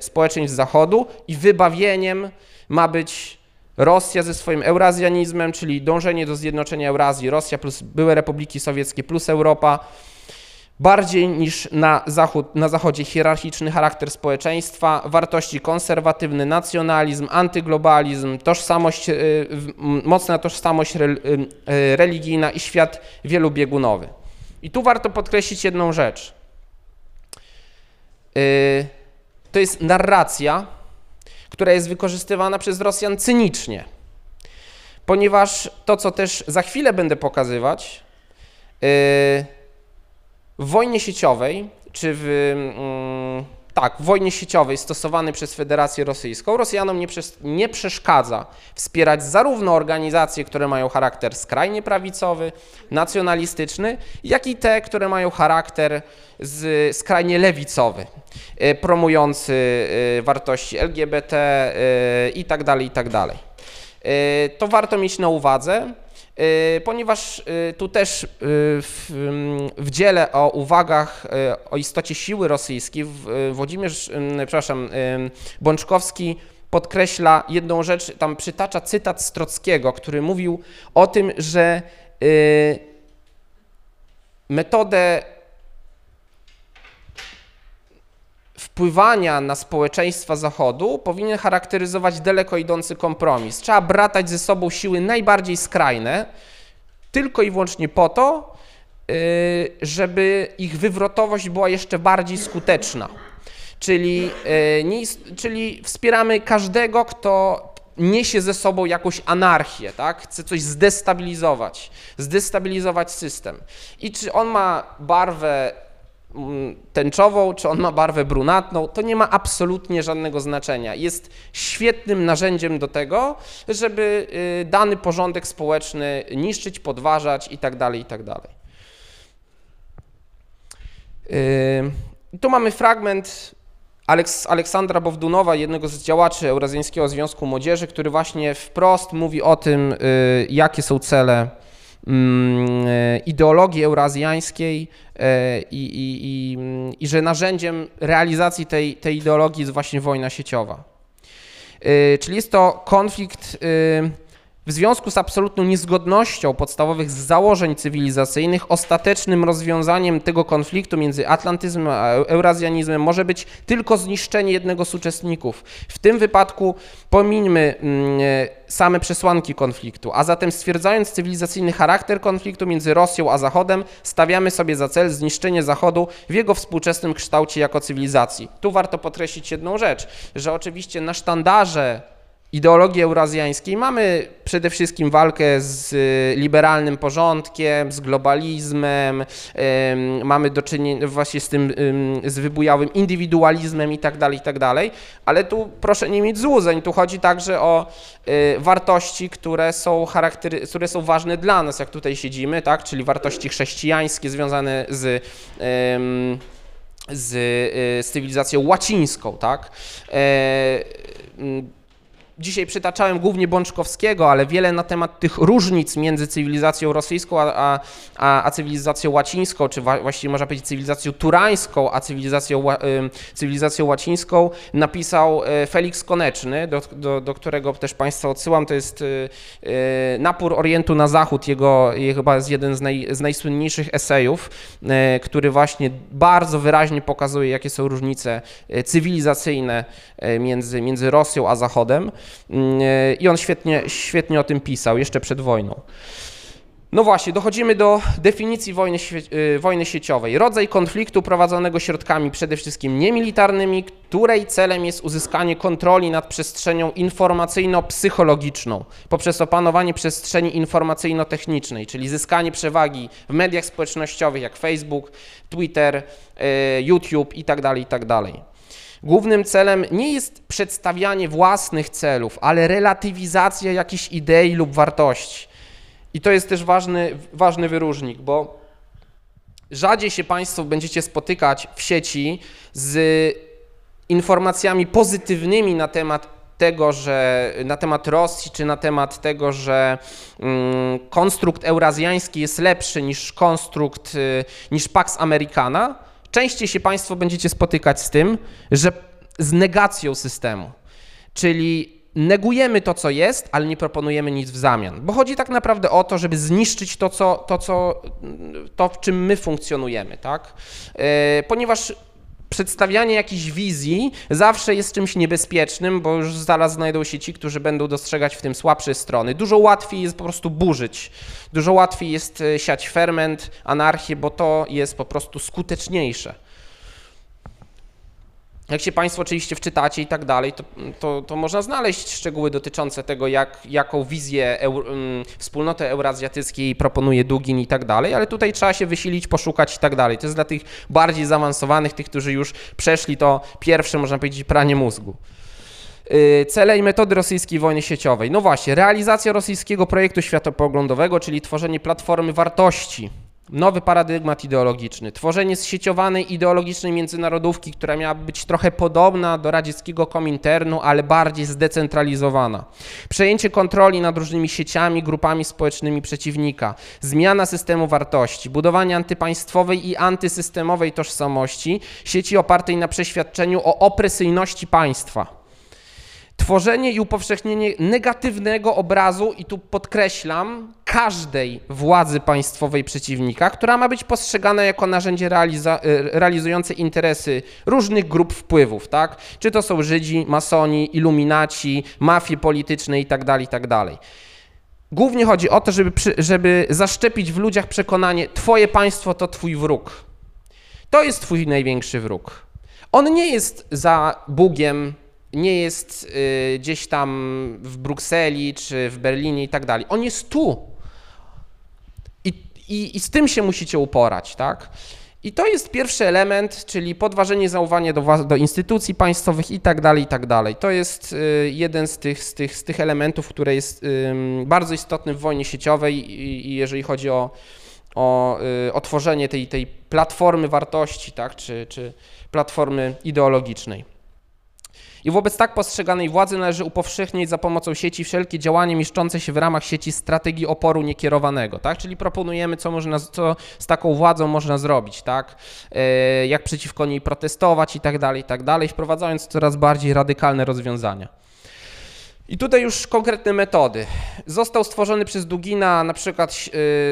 społeczeństw Zachodu i wybawieniem ma być Rosja ze swoim eurazjanizmem, czyli dążenie do zjednoczenia Eurazji, Rosja plus były republiki sowieckie plus Europa bardziej niż na, zachód, na zachodzie hierarchiczny charakter społeczeństwa, wartości konserwatywny, nacjonalizm, antyglobalizm, tożsamość, y, mocna tożsamość y, y, religijna i świat wielobiegunowy. I tu warto podkreślić jedną rzecz. To jest narracja, która jest wykorzystywana przez Rosjan cynicznie, ponieważ to, co też za chwilę będę pokazywać, w wojnie sieciowej, czy w, mm, tak, w wojnie sieciowej stosowanej przez Federację Rosyjską, Rosjanom nie, nie przeszkadza wspierać zarówno organizacje, które mają charakter skrajnie prawicowy, nacjonalistyczny, jak i te, które mają charakter z, skrajnie lewicowy, y, promujący y, wartości LGBT i dalej, i tak dalej. To warto mieć na uwadze. Y, ponieważ y, tu też y, w, w dziele o uwagach o istocie siły rosyjskiej Włodzimierz, przepraszam, Bączkowski podkreśla jedną rzecz, tam przytacza cytat Strockiego, który mówił o tym, że metodę wpływania na społeczeństwa Zachodu powinien charakteryzować daleko idący kompromis. Trzeba bratać ze sobą siły najbardziej skrajne, tylko i wyłącznie po to, y, żeby ich wywrotowość była jeszcze bardziej skuteczna. Czyli, y, czyli wspieramy każdego, kto niesie ze sobą jakąś anarchię, tak? chce coś zdestabilizować, zdestabilizować system. I czy on ma barwę tęczową, czy on ma barwę brunatną, to nie ma absolutnie żadnego znaczenia. Jest świetnym narzędziem do tego, żeby y, dany porządek społeczny niszczyć, podważać itd. Tak itd. Tak y, tu mamy fragment Aleks Aleksandra Bowdunowa, jednego z działaczy Eurazjańskiego Związku Młodzieży, który właśnie wprost mówi o tym, y, jakie są cele ideologii eurazjańskiej e, i, i, i, i, że narzędziem realizacji tej, tej ideologii jest właśnie wojna sieciowa. E, czyli jest to konflikt w związku z absolutną niezgodnością podstawowych założeń cywilizacyjnych, ostatecznym rozwiązaniem tego konfliktu między atlantyzmem a eurazjanizmem może być tylko zniszczenie jednego z uczestników. W tym wypadku pomińmy mm, same przesłanki konfliktu, a zatem stwierdzając cywilizacyjny charakter konfliktu między Rosją a Zachodem, stawiamy sobie za cel zniszczenie Zachodu w jego współczesnym kształcie jako cywilizacji. Tu warto podkreślić jedną rzecz, że oczywiście na sztandarze ideologii eurazjańskiej. Mamy przede wszystkim walkę z y, liberalnym porządkiem, z globalizmem, mamy do czynienia właśnie z tym, z wybujałym indywidualizmem i tak dalej, i tak dalej, ale tu proszę nie mieć złudzeń, tu chodzi także o y, wartości, które są, charaktery, które są ważne dla nas, jak tutaj siedzimy, tak, czyli wartości chrześcijańskie związane z z, y, z cywilizacją łacińską, tak? Dzisiaj przytaczałem głównie Bączkowskiego, ale wiele na temat tych różnic między cywilizacją rosyjską a, a, a cywilizacją łacińską, czy właściwie można powiedzieć cywilizacją turańską, a cywilizacją, cywilizacją łacińską napisał e, Felix Koneczny, do, do, do którego też Państwa odsyłam. To jest e, e, Napór Orientu na Zachód, jego, jego chyba jest jeden z, naj, z najsłynniejszych esejów, który właśnie bardzo wyraźnie pokazuje, jakie są różnice cywilizacyjne między, między Rosją a Zachodem. Mm, e, I on świetnie, świetnie o tym pisał jeszcze przed wojną. No właśnie, dochodzimy do definicji wojny, e, wojny sieciowej. Rodzaj konfliktu prowadzonego środkami przede wszystkim niemilitarnymi, której celem jest uzyskanie kontroli nad przestrzenią informacyjno-psychologiczną poprzez opanowanie przestrzeni informacyjno-technicznej, czyli zyskanie przewagi w mediach społecznościowych jak Facebook, Twitter, e, YouTube itd. Tak itd. Głównym celem nie jest przedstawianie własnych celów, ale reلاtywizacja jakichś idei lub wartości. I to jest też ważny, ważny wyróżnik, bo rzadziej się Państwo będziecie spotykać w sieci z informacjami pozytywnymi na temat tego, że na temat Rosji, czy na temat tego, że mm, konstrukt eurazjański jest lepszy niż konstrukt, y, niż Pax Americana, częściej się Państwo będziecie spotykać z tym, że z negacją systemu, czyli negujemy to, co jest, ale nie proponujemy nic w zamian. Bo chodzi tak naprawdę o to, żeby zniszczyć to, co, to, co, to w czym my funkcjonujemy, tak? E, ponieważ przedstawianie jakiejś wizji zawsze jest czymś niebezpiecznym, bo już zaraz znajdą się ci, którzy będą dostrzegać w tym słabsze strony. Dużo łatwiej jest po prostu burzyć, dużo łatwiej jest e, siać ferment, anarchię, bo to jest po prostu skuteczniejsze. Jak się Państwo oczywiście wczytacie i tak dalej, to, to, to można znaleźć szczegóły dotyczące tego, jak, jaką wizję eur, um, wspólnoty eurazjatyckiej proponuje Dugin i tak dalej, ale tutaj trzeba się wysilić, poszukać i tak dalej. To jest dla tych bardziej zaawansowanych, tych, którzy już przeszli to pierwsze, można powiedzieć, pranie mózgu. Y, cele i metody rosyjskiej wojny sieciowej. No właśnie, realizacja rosyjskiego projektu światopoglądowego, czyli tworzenie platformy wartości Nowy paradygmat ideologiczny, tworzenie zsieciowanej ideologicznej międzynarodówki, która miała być trochę podobna do radzieckiego kominternu, ale bardziej zdecentralizowana. Przejęcie kontroli nad różnymi sieciami, grupami społecznymi przeciwnika, zmiana systemu wartości, budowanie antypaństwowej i antysystemowej tożsamości, sieci opartej na przeświadczeniu o opresyjności państwa. Tworzenie i upowszechnienie negatywnego obrazu, i tu podkreślam, każdej władzy państwowej przeciwnika, która ma być postrzegana jako narzędzie e, realizujące interesy różnych grup wpływów, tak? Czy to są Żydzi, masoni, iluminaci, mafie polityczne itd., tak itd. Tak Głównie chodzi o to, żeby, przy, żeby zaszczepić w ludziach przekonanie, twoje państwo to twój wróg. To jest twój największy wróg. On nie jest za Bugiem, nie jest y, gdzieś tam w Brukseli czy w Berlinie i tak dalej. On jest tu. I, i, I z tym się musicie uporać, tak? I to jest pierwszy element, czyli podważenie zaufania do, do instytucji państwowych i tak dalej, i tak dalej. To jest y, jeden z tych, z tych, z tych elementów, który jest bardzo istotny w wojnie sieciowej i, i jeżeli chodzi o, o y, tej, tej platformy wartości, tak, czy, czy platformy ideologicznej. I wobec tak postrzeganej władzy należy upowszechnić za pomocą sieci wszelkie działania mieszczące się w ramach sieci strategii oporu niekierowanego, tak? Czyli proponujemy, co, można, co z taką władzą można zrobić, tak? E, jak przeciwko niej protestować i tak dalej, i tak dalej, wprowadzając coraz bardziej radykalne rozwiązania. I tutaj już konkretne metody. Został stworzony przez Dugina, na przykład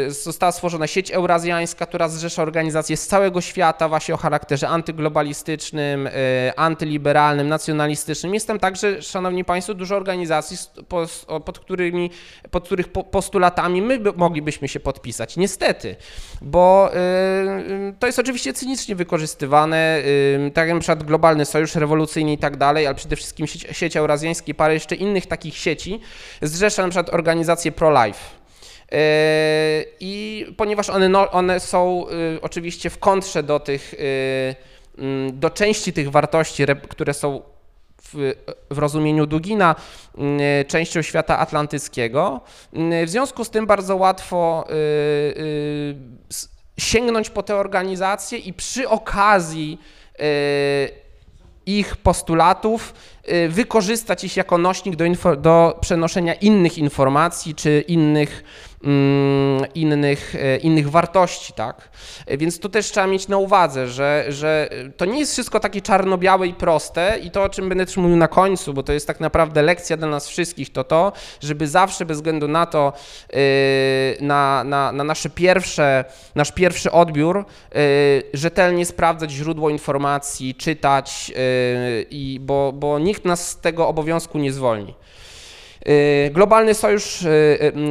yy, została stworzona sieć eurazjańska, która zrzesza organizacje z całego świata właśnie o charakterze antyglobalistycznym, yy, antyliberalnym, nacjonalistycznym. Jest tam także, szanowni państwo, dużo organizacji, pod, którymi, pod których postulatami my moglibyśmy się podpisać. Niestety, bo yy, to jest oczywiście cynicznie wykorzystywane, tak jak na przykład Globalny Sojusz Rewolucyjny i tak dalej, ale przede wszystkim sieć, sieć eurazjańska i parę jeszcze innych takich sieci zrzesza na przykład organizację pro-life. Yy, I ponieważ one, no, one są y, oczywiście w kontrze do tych, y, mm, do części tych wartości, które są w, w, rozumieniu Dugina częścią świata atlantyckiego. W związku z tym bardzo łatwo sięgnąć po te organizacje i przy okazji ich postulatów, wykorzystać ich jako nośnik do, do przenoszenia innych informacji czy innych Mm, innych, e, innych wartości, tak? Więc to też trzeba mieć na uwadze, że, że to nie jest wszystko takie czarno-białe i proste i to, o czym będę też mówił na końcu, bo to jest tak naprawdę lekcja dla nas wszystkich, to to, żeby zawsze bez względu na to, e, na, na, na nasze pierwsze, nasz pierwszy odbiór, e, rzetelnie sprawdzać źródło informacji, czytać, i, bo, bo nikt nas z tego obowiązku nie zwolni. Y, globalny Sojusz y,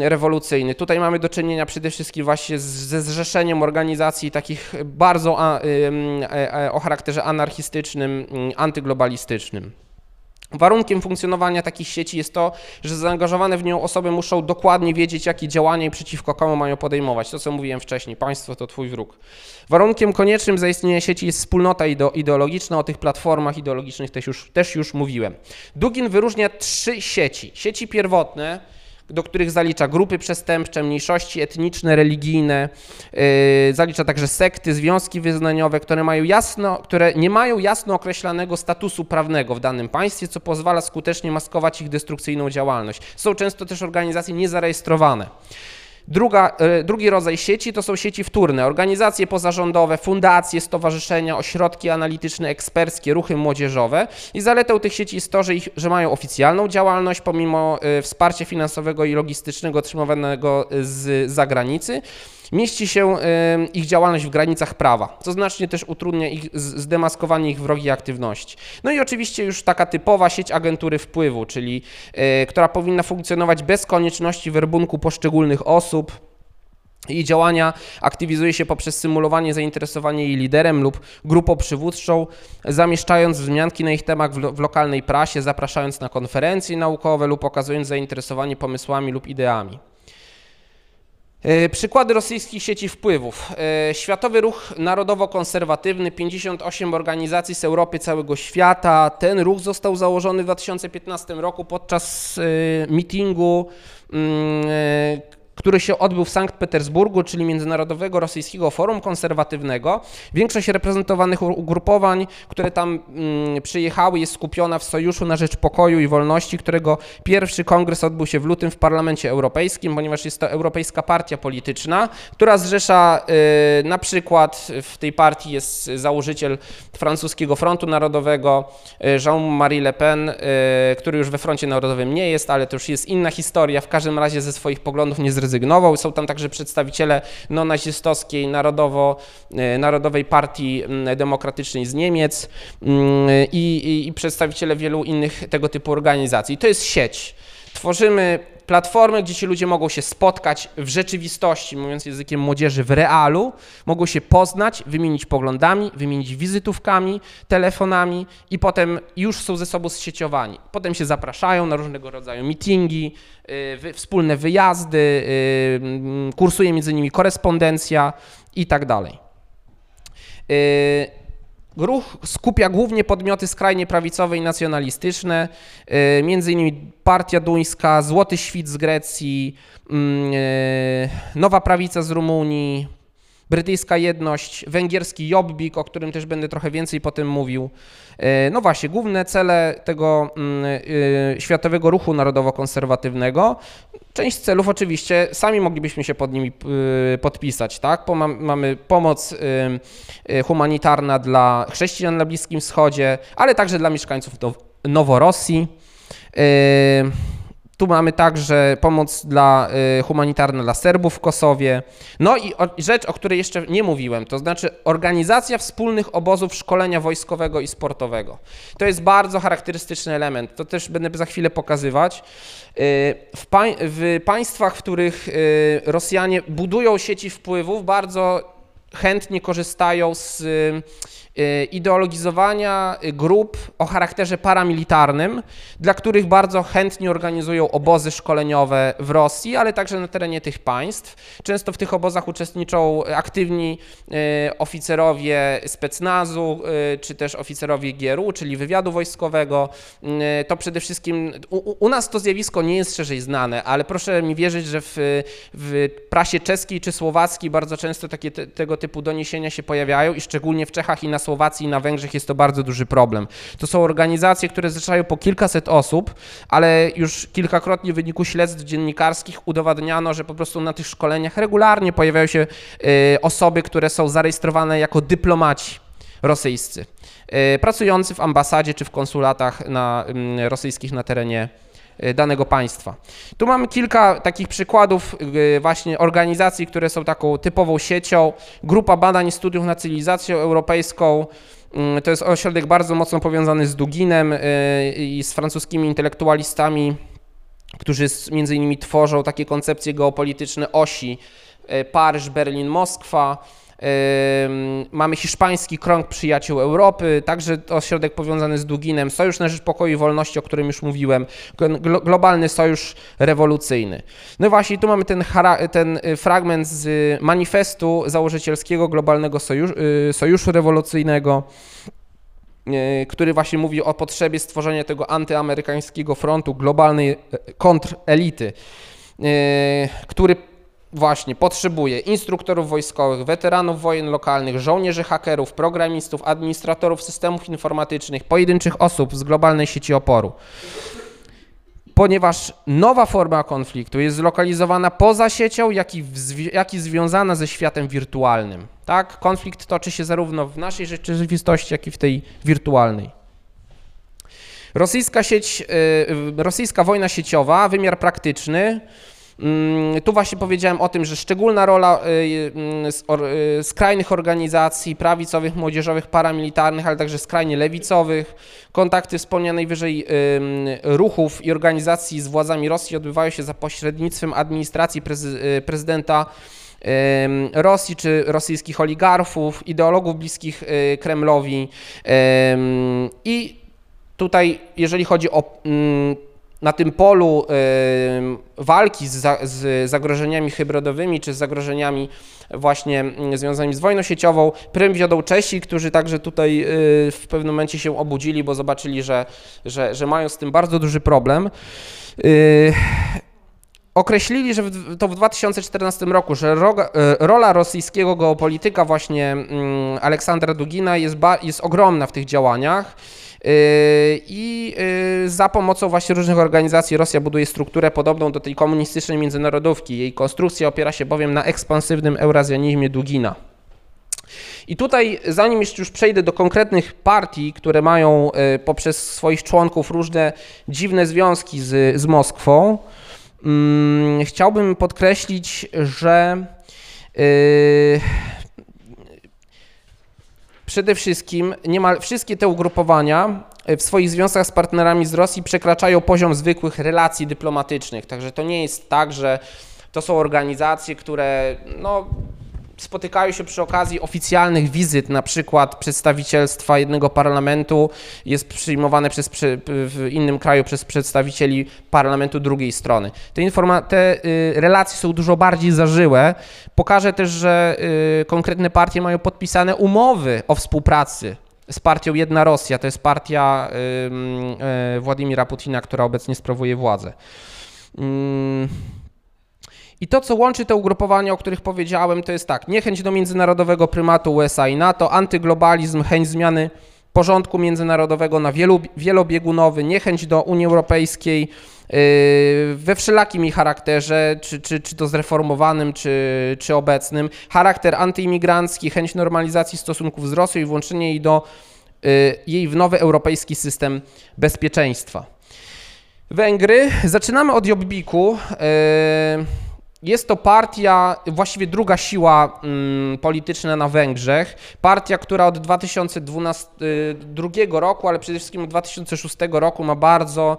y, Rewolucyjny. Tutaj mamy do czynienia przede wszystkim właśnie ze zrzeszeniem organizacji takich bardzo e, e, o charakterze anarchistycznym, antyglobalistycznym. Warunkiem funkcjonowania takich sieci jest to, że zaangażowane w nią osoby muszą dokładnie wiedzieć, jakie działania i przeciwko komu mają podejmować. To, co mówiłem wcześniej, państwo to twój wróg. Warunkiem koniecznym zaistnienia sieci jest wspólnota ideologiczna. O tych platformach ideologicznych też już, też już mówiłem. Dugin wyróżnia trzy sieci. Sieci pierwotne, do których zalicza grupy przestępcze, mniejszości etniczne, religijne, yy, zalicza także sekty, związki wyznaniowe, które, mają jasno, które nie mają jasno określanego statusu prawnego w danym państwie, co pozwala skutecznie maskować ich destrukcyjną działalność. Są często też organizacje niezarejestrowane. Druga, e, drugi rodzaj sieci to są sieci wtórne, organizacje pozarządowe, fundacje, stowarzyszenia, ośrodki analityczne, eksperckie, ruchy młodzieżowe. I zaletą tych sieci jest to, że, ich, że mają oficjalną działalność pomimo e, wsparcia finansowego i logistycznego otrzymywanego z zagranicy mieści się ich działalność w granicach prawa, co znacznie też utrudnia ich zdemaskowanie ich wrogiej aktywności. No i oczywiście już taka typowa sieć agentury wpływu, czyli e, która powinna funkcjonować bez konieczności werbunku poszczególnych osób, jej działania aktywizuje się poprzez symulowanie zainteresowania jej liderem lub grupą przywódczą, zamieszczając wzmianki na ich temat w, lo w, lokalnej prasie, zapraszając na konferencje naukowe lub okazując zainteresowanie pomysłami lub ideami. E, przykłady rosyjskich sieci wpływów. E, Światowy Ruch Narodowo-Konserwatywny, 58 organizacji z Europy, całego świata. Ten ruch został założony w 2015 roku podczas e, meetingu mm, który się odbył w Sankt Petersburgu, czyli Międzynarodowego Rosyjskiego Forum Konserwatywnego. Większość reprezentowanych ugrupowań, które tam mm, przyjechały, jest skupiona w Sojuszu na Rzecz Pokoju i Wolności, którego pierwszy kongres odbył się w lutym w Parlamencie Europejskim, ponieważ jest to Europejska Partia Polityczna, która zrzesza y, na przykład w tej partii jest założyciel francuskiego Frontu Narodowego y, Jean-Marie Le Pen, y, który już we Froncie Narodowym nie jest, ale to już jest inna historia. W każdym razie ze swoich poglądów nie zrezygnował. Są tam także przedstawiciele no, nazistowskiej narodowo, e, Narodowej Partii Demokratycznej z Niemiec i, i, i przedstawiciele wielu innych tego typu organizacji. To jest sieć. Tworzymy platformy, gdzie ci ludzie mogą się spotkać w rzeczywistości, mówiąc językiem młodzieży, w realu, mogą się poznać, wymienić poglądami, wymienić wizytówkami, telefonami i potem już są ze sobą zsieciowani. Potem się zapraszają na różnego rodzaju meetingi, yy, wspólne wyjazdy, yy, kursuje między nimi korespondencja i tak dalej. Yy, Ruch skupia głównie podmioty skrajnie prawicowe i nacjonalistyczne, y, między innymi Partia Duńska, Złoty Świt z Grecji, mm, y, Nowa Prawica z Rumunii, brytyjska jedność, węgierski Jobbik, o którym też będę trochę więcej potem mówił. E, no właśnie, główne cele tego mm, e, Światowego Ruchu Narodowo-Konserwatywnego, część celów oczywiście sami moglibyśmy się pod nimi e, podpisać, tak? Mamy pomoc humanitarna dla chrześcijan na Bliskim Wschodzie, ale także dla mieszkańców Noworosji. Tu mamy także pomoc dla, y, humanitarna dla Serbów w Kosowie. No i o, rzecz, o której jeszcze nie mówiłem, to znaczy organizacja wspólnych obozów szkolenia wojskowego i sportowego. To jest bardzo charakterystyczny element, to też będę za chwilę pokazywać. Y, w, w państwach, w których y, Rosjanie budują sieci wpływów, bardzo chętnie korzystają z ideologizowania grup o charakterze paramilitarnym, dla których bardzo chętnie organizują obozy szkoleniowe w Rosji, ale także na terenie tych państw. Często w tych obozach uczestniczą aktywni y, oficerowie specnazu, y, czy też oficerowie GRU, czyli wywiadu wojskowego. To przede wszystkim u, u nas to zjawisko nie jest szerzej znane, ale proszę mi wierzyć, że w, w prasie czeskiej czy słowackiej bardzo często takie te, tego typu doniesienia się pojawiają i szczególnie w Czechach i na Słowacji i na Węgrzech jest to bardzo duży problem. To są organizacje, które zrzeszają po kilkaset osób, ale już kilkakrotnie w wyniku śledztw dziennikarskich udowadniano, że po prostu na tych szkoleniach regularnie pojawiają się y, osoby, które są zarejestrowane jako dyplomaci rosyjscy, y, pracujący w ambasadzie czy w konsulatach na, y, rosyjskich na terenie danego państwa. Tu mamy kilka takich przykładów y, właśnie organizacji, które są taką typową siecią. Grupa badań i studiów nad cywilizacją europejską. Mm, to jest ośrodek bardzo mocno powiązany z Duginem y, i z francuskimi intelektualistami, którzy między innymi tworzą takie koncepcje geopolityczne osi Paryż, Berlin, Moskwa. Mamy hiszpański krąg przyjaciół Europy, także ośrodek powiązany z Duginem, Sojusz na Rzecz Pokoju i Wolności, o którym już mówiłem, globalny sojusz rewolucyjny. No właśnie tu mamy ten, ten y, fragment z manifestu założycielskiego globalnego sojuszu, y, sojuszu rewolucyjnego y, który właśnie mówi o potrzebie stworzenia tego antyamerykańskiego frontu globalnej kontrelity, który właśnie potrzebuje instruktorów wojskowych, weteranów wojen lokalnych, żołnierzy hakerów, programistów, administratorów systemów informatycznych, pojedynczych osób z globalnej sieci oporu. ponieważ nowa forma konfliktu jest zlokalizowana poza siecią, jak i, jak i związana ze światem wirtualnym. Tak? Konflikt toczy się zarówno w naszej rzeczywistości, jak i w tej wirtualnej. Rosyjska sieć, y, rosyjska wojna sieciowa, wymiar praktyczny, tu właśnie powiedziałem o tym, że szczególna rola y, y, y, skrajnych organizacji prawicowych, młodzieżowych, paramilitarnych, ale także skrajnie lewicowych, kontakty wspomnianej wyżej ruchów i organizacji z władzami Rosji odbywają się za pośrednictwem administracji prezydenta Rosji czy rosyjskich oligarchów, ideologów bliskich Kremlowi. I tutaj jeżeli chodzi o mm, na tym polu walki z, zagrożeniami hybrydowymi czy z zagrożeniami właśnie mm, związanymi z wojną sieciową, prym wiodą Czesi, którzy także tutaj y, w pewnym momencie się obudzili, bo zobaczyli, że, że, że mają z tym bardzo duży problem. Y, określili, że to w 2014 roku, że y, rola rosyjskiego geopolityka właśnie mm, Aleksandra Dugina jest, jest ogromna w tych działaniach I yy, za pomocą właśnie różnych organizacji Rosja buduje strukturę podobną do tej komunistycznej międzynarodówki. Jej konstrukcja opiera się bowiem na ekspansywnym eurazjanizmie Dugina. I tutaj, zanim jeszcze już przejdę do konkretnych partii, które mają yy, poprzez swoich członków różne dziwne związki z, z Moskwą, hmm, chciałbym podkreślić, że yy, przede wszystkim niemal wszystkie te ugrupowania e, w swoich związkach z partnerami z Rosji przekraczają poziom zwykłych relacji dyplomatycznych. Także to nie jest tak, że to są organizacje, które no, spotykają się przy okazji oficjalnych wizyt, na przykład przedstawicielstwa jednego parlamentu jest przyjmowane przez, w innym kraju przez przedstawicieli parlamentu drugiej strony. Te, informa- te y, relacje są dużo bardziej zażyłe. Pokażę też, że y, konkretne partie mają podpisane umowy o współpracy z partią Jedna Rosja, to jest partia y, Władimira Putina, która obecnie sprawuje władzę. I to, co łączy te ugrupowania, o których powiedziałem, to jest tak, niechęć do międzynarodowego prymatu USA i NATO, antyglobalizm, chęć zmiany porządku międzynarodowego na wielu, wielobiegunowy, niechęć do Unii Europejskiej yy, we wszelakim jej charakterze, czy, czy, czy to zreformowanym, czy, czy obecnym, charakter antyimigrancki, chęć normalizacji stosunków z Rosją i włączenie jej, do, yy, jej w nowy europejski system bezpieczeństwa. Węgry. Zaczynamy od Jobbiku. Yy, jest to partia, właściwie druga siła mm, polityczna na Węgrzech. Partia, która od 2012 y, roku, ale przede wszystkim od 2006 roku ma bardzo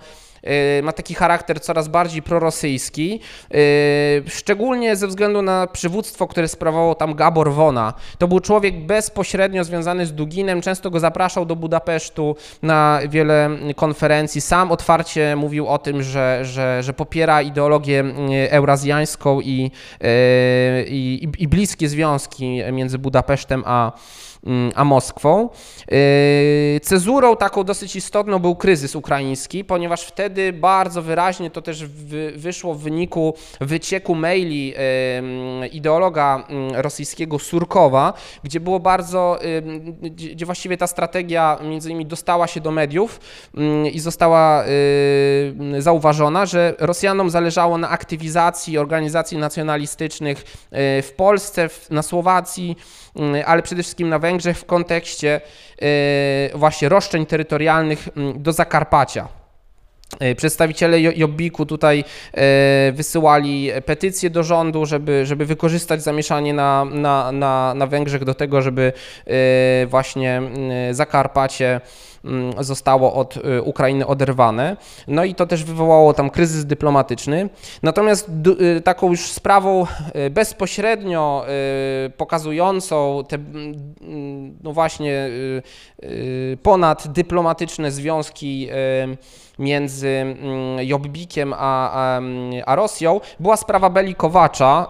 ma taki charakter coraz bardziej prorosyjski, y, szczególnie ze względu na przywództwo, które sprawował tam Gabor Wona. To był człowiek bezpośrednio związany z Duginem, często go zapraszał do Budapesztu na wiele konferencji, sam otwarcie mówił o tym, że, że, że popiera ideologię y, eurazjańską i, i, i bliskie związki między Budapesztem a a Moskwą. Yy, cezurą taką dosyć istotną był kryzys ukraiński, ponieważ wtedy bardzo wyraźnie to też wyszło w wyniku wycieku maili ideologa yy, rosyjskiego Surkowa, gdzie było bardzo, gdzie właściwie ta strategia między innymi dostała się do mediów i została zauważona, że Rosjanom zależało na aktywizacji organizacji nacjonalistycznych w Polsce, na Słowacji, Mm, ale przede wszystkim na Węgrzech w kontekście e, właśnie roszczeń terytorialnych mm, do Zakarpacia. E, przedstawiciele Jobbiku tutaj e, wysyłali petycje do rządu, żeby, żeby wykorzystać zamieszanie na, na, na, na Węgrzech do tego, żeby właśnie mm, Zakarpacie Mm, zostało od y, Ukrainy oderwane. No i to też wywołało tam kryzys dyplomatyczny. Natomiast y, taką już sprawą y, bezpośrednio pokazującą te mm, no właśnie ponad dyplomatyczne związki między mm, Jobbikiem a, a, a Rosją była sprawa Beli Kowacza.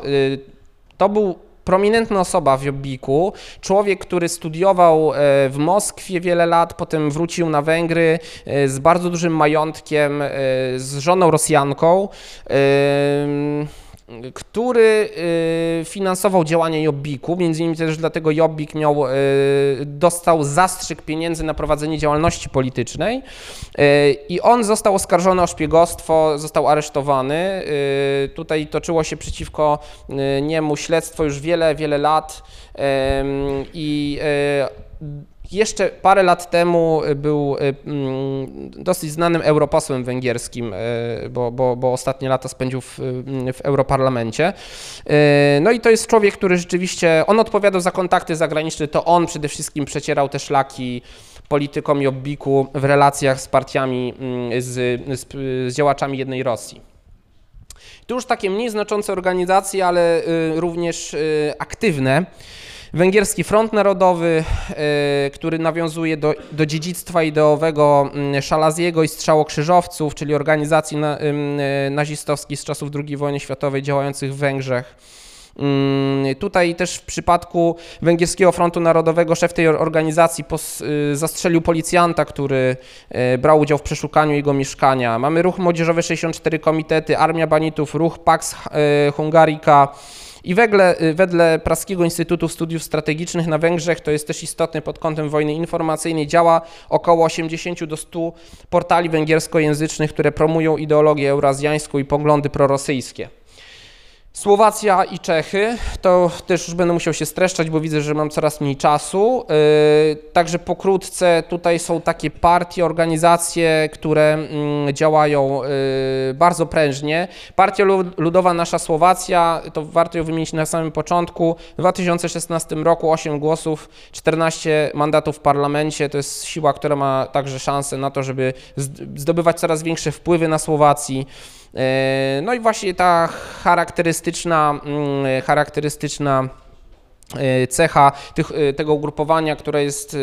To był prominentna osoba w Jobbiku, człowiek, który studiował e, w Moskwie wiele lat, potem wrócił na Węgry e, z bardzo dużym majątkiem, e, z żoną Rosjanką. Który y, finansował działania Jobbiku, między innymi też dlatego Jobbik miał, y, dostał zastrzyk pieniędzy na prowadzenie działalności politycznej y, i on został oskarżony o szpiegostwo, został aresztowany. Tutaj toczyło się przeciwko niemu śledztwo już wiele, wiele lat i jeszcze parę lat temu był y, mm, dosyć znanym europosłem węgierskim, y, bo, bo, bo ostatnie lata spędził w, w Europarlamencie. Y, no i to jest człowiek, który rzeczywiście, on odpowiadał za kontakty zagraniczne, to on przede wszystkim przecierał te szlaki politykom Jobbiku w relacjach z partiami, mm, z, z, z działaczami jednej Rosji. Tu już takie mniej znaczące organizacje, ale również aktywne. Węgierski Front Narodowy, e, który nawiązuje do, do dziedzictwa ideowego mm, Szalaziego i Strzałokrzyżowców, czyli organizacji e, nazistowskich z czasów II wojny światowej działających w Węgrzech. Mm, tutaj też w przypadku Węgierskiego Frontu Narodowego szef tej organizacji y, zastrzelił policjanta, który e, brał udział w przeszukaniu jego mieszkania. Mamy ruch młodzieżowy 64 komitety, Armia Banitów, ruch Pax Hungarica, i wedle, y, wedle Praskiego Instytutu Studiów Strategicznych na Węgrzech, to jest też istotne pod kątem wojny informacyjnej, działa około 80 do 100 portali węgierskojęzycznych, które promują ideologię eurazjańską i poglądy prorosyjskie. Słowacja i Czechy, to też już będę musiał się streszczać, bo widzę, że mam coraz mniej czasu. Yy, także pokrótce tutaj są takie partie, organizacje, które mm, działają yy, bardzo prężnie. Partia Ludowa Nasza Słowacja, to warto ją wymienić na samym początku. W 2016 roku 8 głosów, 14 mandatów w parlamencie. To jest siła, która ma także szansę na to, żeby zdobywać coraz większe wpływy na Słowacji. E, no i właśnie ta charakterystyczna, mm, charakterystyczna cecha tych, e, tego ugrupowania, która, jest,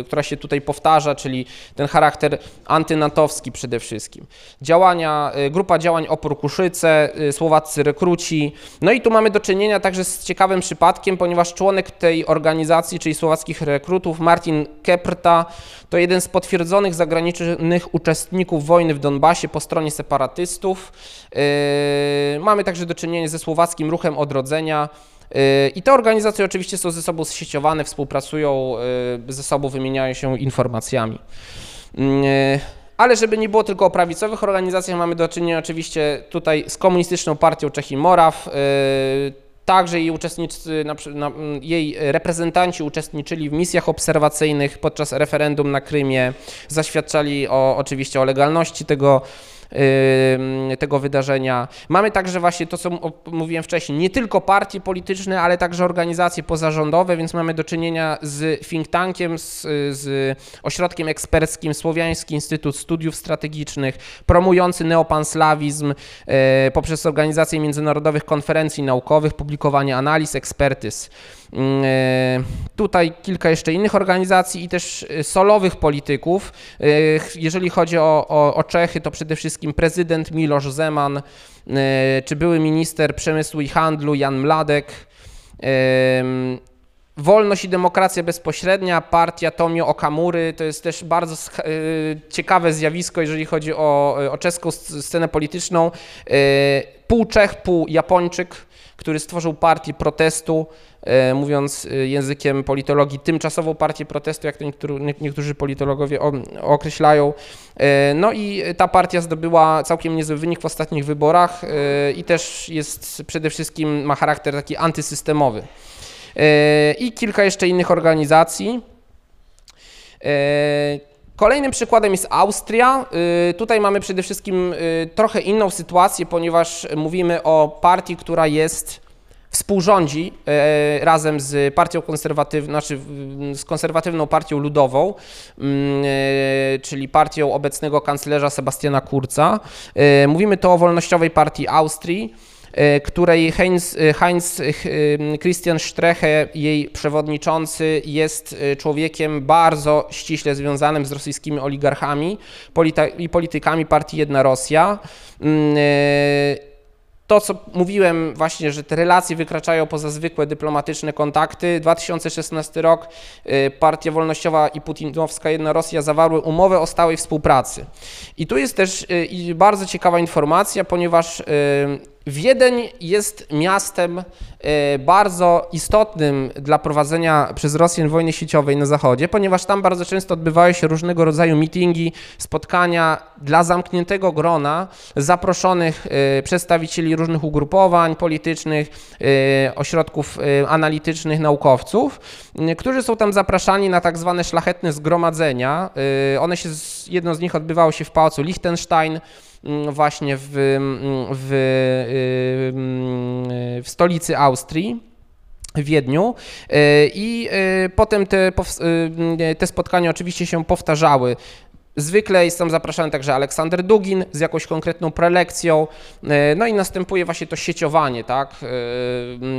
e, która się tutaj powtarza, czyli ten charakter antynatowski przede wszystkim. Działania, grupa działań Opór Kuszyce, słowaccy rekruci. No i tu mamy do czynienia także z ciekawym przypadkiem, ponieważ członek tej organizacji, czyli słowackich rekrutów, Martin Keprta, to jeden z potwierdzonych zagranicznych uczestników wojny w Donbasie po stronie separatystów. Mamy także do czynienia ze słowackim ruchem odrodzenia, i te organizacje oczywiście są ze sobą zsieciowane, współpracują, y, ze sobą wymieniają się informacjami. Y, ale żeby nie było tylko o prawicowych organizacjach, mamy do czynienia oczywiście tutaj z Komunistyczną Partią Czech i Moraw. Y, także jej uczestnicy, jej reprezentanci uczestniczyli w misjach obserwacyjnych podczas referendum na Krymie, zaświadczali o, oczywiście o legalności tego tego wydarzenia. Mamy także właśnie to, co mówiłem wcześniej, nie tylko partie polityczne, ale także organizacje pozarządowe, więc mamy do czynienia z think tankiem, z, z ośrodkiem eksperckim Słowiański Instytut Studiów Strategicznych, promujący neopanslawizm e, poprzez organizację międzynarodowych konferencji naukowych, publikowanie analiz, ekspertyz. Mm, e, tutaj kilka jeszcze innych organizacji i też e, solowych polityków. E, jeżeli chodzi o, o, o Czechy, to przede wszystkim prezydent Miloš Zeman, czy były minister przemysłu i handlu Jan Mladek, Wolność i demokracja bezpośrednia, partia Tomio Okamury, to jest też bardzo ciekawe zjawisko, jeżeli chodzi o, o czeską scenę polityczną. Pół Czech, pół Japończyk, który stworzył partię protestu, mówiąc e, językiem politologii, tymczasową partię protestu, jak to niektórzy politologowie określają. E, no i ta partia zdobyła całkiem niezły wynik w ostatnich wyborach i też jest przede wszystkim, ma charakter taki antysystemowy. I kilka jeszcze innych organizacji. Kolejnym przykładem jest Austria. Tutaj mamy przede wszystkim trochę inną sytuację, ponieważ mówimy o partii, która jest współrządzi e, razem z partią konserwatywną, znaczy z konserwatywną partią ludową, mm, e, czyli partią obecnego kanclerza Sebastiana Kurza. E, mówimy to o wolnościowej partii Austrii której Heinz, Heinz Christian Streche, jej przewodniczący, jest człowiekiem bardzo ściśle związanym z rosyjskimi oligarchami i politykami partii Jedna Rosja mm, to, co mówiłem właśnie, że te relacje wykraczają poza zwykłe dyplomatyczne kontakty. 2016 rok y, Partia Wolnościowa i Putinowska Jedna Rosja zawarły umowę o stałej współpracy. I tu jest też y, bardzo ciekawa informacja, ponieważ y, Wiedeń jest miastem e, bardzo istotnym dla prowadzenia przez Rosjan wojny sieciowej na zachodzie, ponieważ tam bardzo często odbywały się różnego rodzaju mityngi, spotkania dla zamkniętego grona zaproszonych e, przedstawicieli różnych ugrupowań politycznych, e, ośrodków analitycznych, naukowców, którzy są tam zapraszani na tak zwane szlachetne zgromadzenia. One się, jedno z nich odbywało się w pałacu Liechtenstein, właśnie w, mm, w, y, mm, w stolicy Austrii. W Wiedniu y, i y, potem te, te spotkania oczywiście się powtarzały Zwykle jest tam zapraszany także Aleksander Dugin z jakąś konkretną prelekcją, no i następuje właśnie to sieciowanie, tak?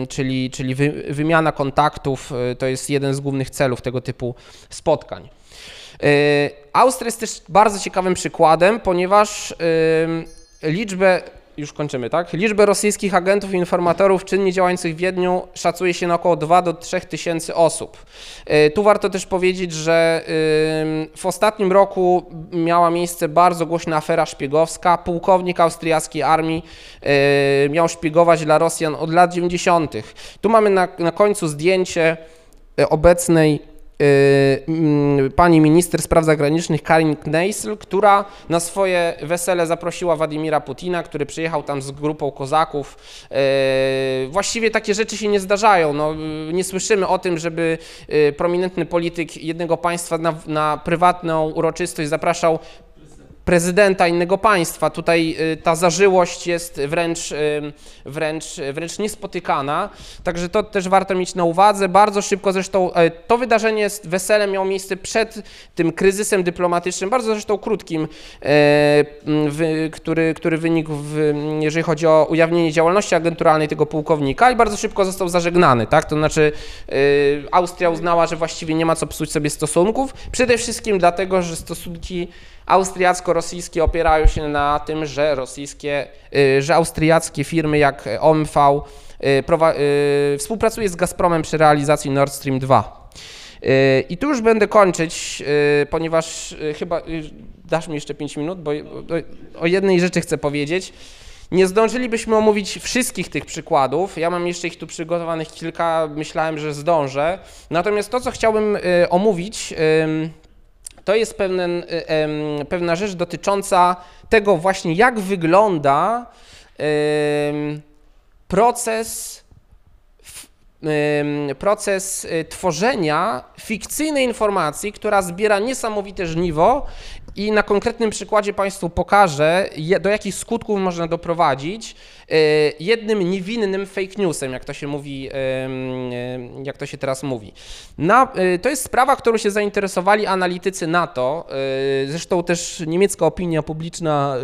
czyli, czyli wymiana kontaktów, to jest jeden z głównych celów tego typu spotkań. E, Austria jest też bardzo ciekawym przykładem, ponieważ liczbę, już kończymy, tak? Liczbę rosyjskich agentów i informatorów czynnie działających w Wiedniu szacuje się na około 2 do 3 tysięcy osób. E, tu warto też powiedzieć, że w ostatnim roku miała miejsce bardzo głośna afera szpiegowska. Pułkownik austriackiej armii e, miał szpiegować dla Rosjan od lat 90. Tu mamy na, na końcu zdjęcie obecnej pani minister spraw zagranicznych Karin Kneisel, która na swoje wesele zaprosiła Władimira Putina, który przyjechał tam z grupą kozaków. Y, właściwie takie rzeczy się nie zdarzają. No, nie słyszymy o tym, żeby y, prominentny polityk jednego państwa na, na prywatną uroczystość zapraszał prezydenta innego państwa. Tutaj y, ta zażyłość jest wręcz, y, wręcz, wręcz niespotykana, także to też warto mieć na uwadze. Bardzo szybko zresztą e, to wydarzenie, wesele miało miejsce przed tym kryzysem dyplomatycznym, bardzo zresztą krótkim, e, który, który wynikł, w, jeżeli chodzi o ujawnienie działalności agenturalnej tego pułkownika i bardzo szybko został zażegnany, tak? To znaczy e, Austria uznała, że właściwie nie ma co psuć sobie stosunków, przede wszystkim dlatego, że stosunki austriacko-rosyjskie opierają się na tym, że rosyjskie, y, że austriackie firmy jak OMV y, y, współpracuje z Gazpromem przy realizacji Nord Stream 2. I tu już będę kończyć, ponieważ chyba dasz mi jeszcze 5 minut, bo o jednej rzeczy chcę powiedzieć. Nie zdążylibyśmy omówić wszystkich tych przykładów. Ja mam jeszcze ich tu przygotowanych kilka, myślałem, że zdążę. Natomiast to, co chciałbym omówić, to jest pewien, pewna rzecz dotycząca tego właśnie, jak wygląda proces, proces y, tworzenia fikcyjnej informacji, która zbiera niesamowite żniwo i na konkretnym przykładzie Państwu pokażę, do jakich skutków można doprowadzić e, jednym niewinnym fake newsem, jak to się mówi, jak to się teraz mówi. Na, to jest sprawa, którą się zainteresowali analitycy NATO, zresztą też niemiecka opinia publiczna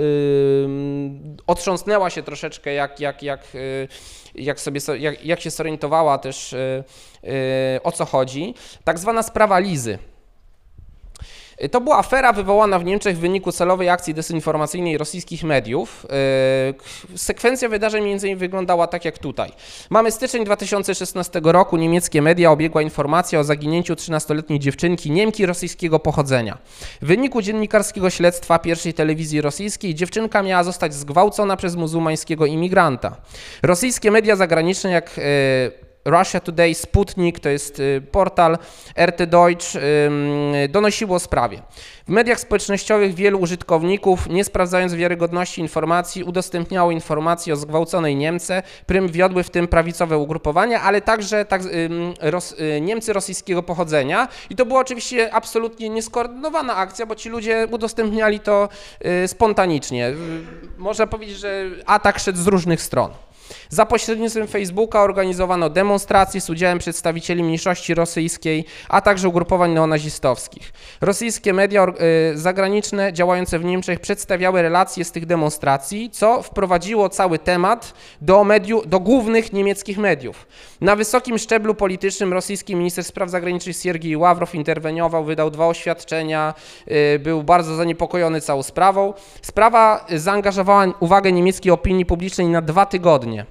otrząsnęła się troszeczkę, jak, jak, jak, jak, sobie, jak, jak się zorientowała też o co chodzi. Tak zwana sprawa Lizy. To była afera wywołana w Niemczech w wyniku celowej akcji dezinformacyjnej rosyjskich mediów. E, sekwencja wydarzeń między innymi wyglądała tak jak tutaj. Mamy styczeń 2016 roku, niemieckie media obiegła informacja o zaginięciu 13-letniej dziewczynki Niemki rosyjskiego pochodzenia. W wyniku dziennikarskiego śledztwa pierwszej telewizji rosyjskiej dziewczynka miała zostać zgwałcona przez muzułmańskiego imigranta. Rosyjskie media zagraniczne jak e, Russia Today, Sputnik, to jest y, portal RT Deutsch, donosiło o sprawie. W mediach społecznościowych wielu użytkowników, nie sprawdzając wiarygodności informacji, udostępniało informacje o zgwałconej Niemce, prym wiodły w tym prawicowe ugrupowania, ale także tak, ros, y, Niemcy rosyjskiego pochodzenia. I to była oczywiście absolutnie nieskoordynowana akcja, bo ci ludzie udostępniali to y, spontanicznie. Można powiedzieć, że atak szedł z różnych stron. Za pośrednictwem Facebooka organizowano demonstracje z udziałem przedstawicieli mniejszości rosyjskiej, a także ugrupowań neonazistowskich. Rosyjskie media y, zagraniczne działające w Niemczech przedstawiały relacje z tych demonstracji, co wprowadziło cały temat do, mediu, do głównych niemieckich mediów. Na wysokim szczeblu politycznym rosyjski minister spraw zagranicznych Siergiej Ławrow interweniował, wydał dwa oświadczenia, y, był bardzo zaniepokojony całą sprawą. Sprawa zaangażowała uwagę niemieckiej opinii publicznej na dwa tygodnie.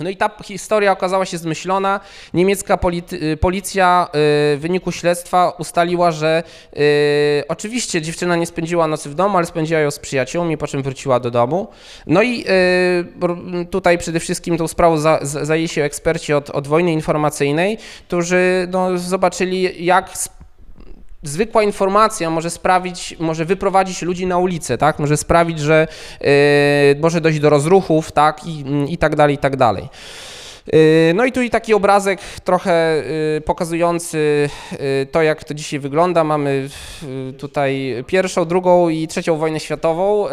No i ta historia okazała się zmyślona. Niemiecka polity- policja y, w wyniku śledztwa ustaliła, że y, oczywiście dziewczyna nie spędziła nocy w domu, ale spędziła ją z przyjaciółmi, po czym wróciła do domu. No i y, tutaj przede wszystkim tą sprawą za, za, zajęli się eksperci od, od wojny informacyjnej, którzy no, zobaczyli, jak zwykła informacja może sprawić, może wyprowadzić ludzi na ulicę, tak? Może sprawić, że y, może dojść do rozruchów, tak? I, i tak dalej, i tak dalej. Y, No i tu i taki obrazek trochę y, pokazujący to, jak to dzisiaj wygląda. Mamy tutaj pierwszą, drugą i trzecią wojnę światową.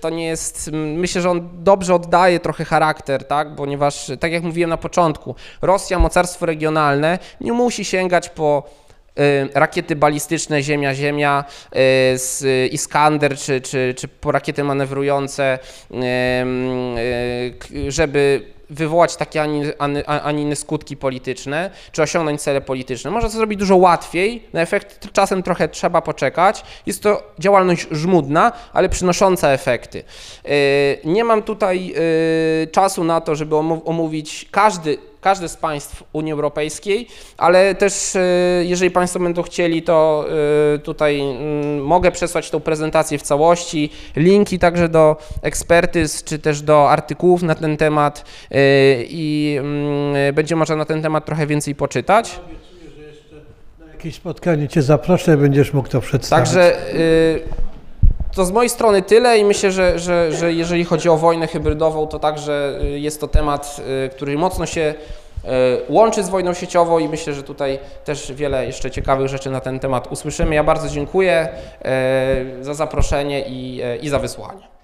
To nie jest, myślę, że on dobrze oddaje trochę charakter, tak? Ponieważ, tak jak mówiłem na początku, Rosja, mocarstwo regionalne, nie musi sięgać po rakiety balistyczne Ziemia-Ziemia, y, Iskander czy, czy, czy rakiety manewrujące, y, y, żeby wywołać takie, a nie, inne skutki polityczne, czy osiągnąć cele polityczne. Można to zrobić dużo łatwiej, na efekt czasem trochę trzeba poczekać. Jest to działalność żmudna, ale przynosząca efekty. Y, Nie mam tutaj y, czasu na to, żeby omówić każdy każde z państw Unii Europejskiej, ale też e, jeżeli Państwo będą chcieli, to e, tutaj mm, mogę przesłać tą prezentację w całości, linki także do ekspertyz, czy też do artykułów na ten temat e, i mm, będzie można na ten temat trochę więcej poczytać. Obiecuję, że jeszcze na jakieś spotkanie Cię zaproszę, będziesz mógł to przedstawić. Także y, to z mojej strony tyle i myślę, że, że, że jeżeli chodzi o wojnę hybrydową, to także y, jest to temat, y, który mocno się y, łączy z wojną sieciową i myślę, że tutaj też wiele jeszcze ciekawych rzeczy na ten temat usłyszymy. Ja bardzo dziękuję za zaproszenie i, i za wysłanie.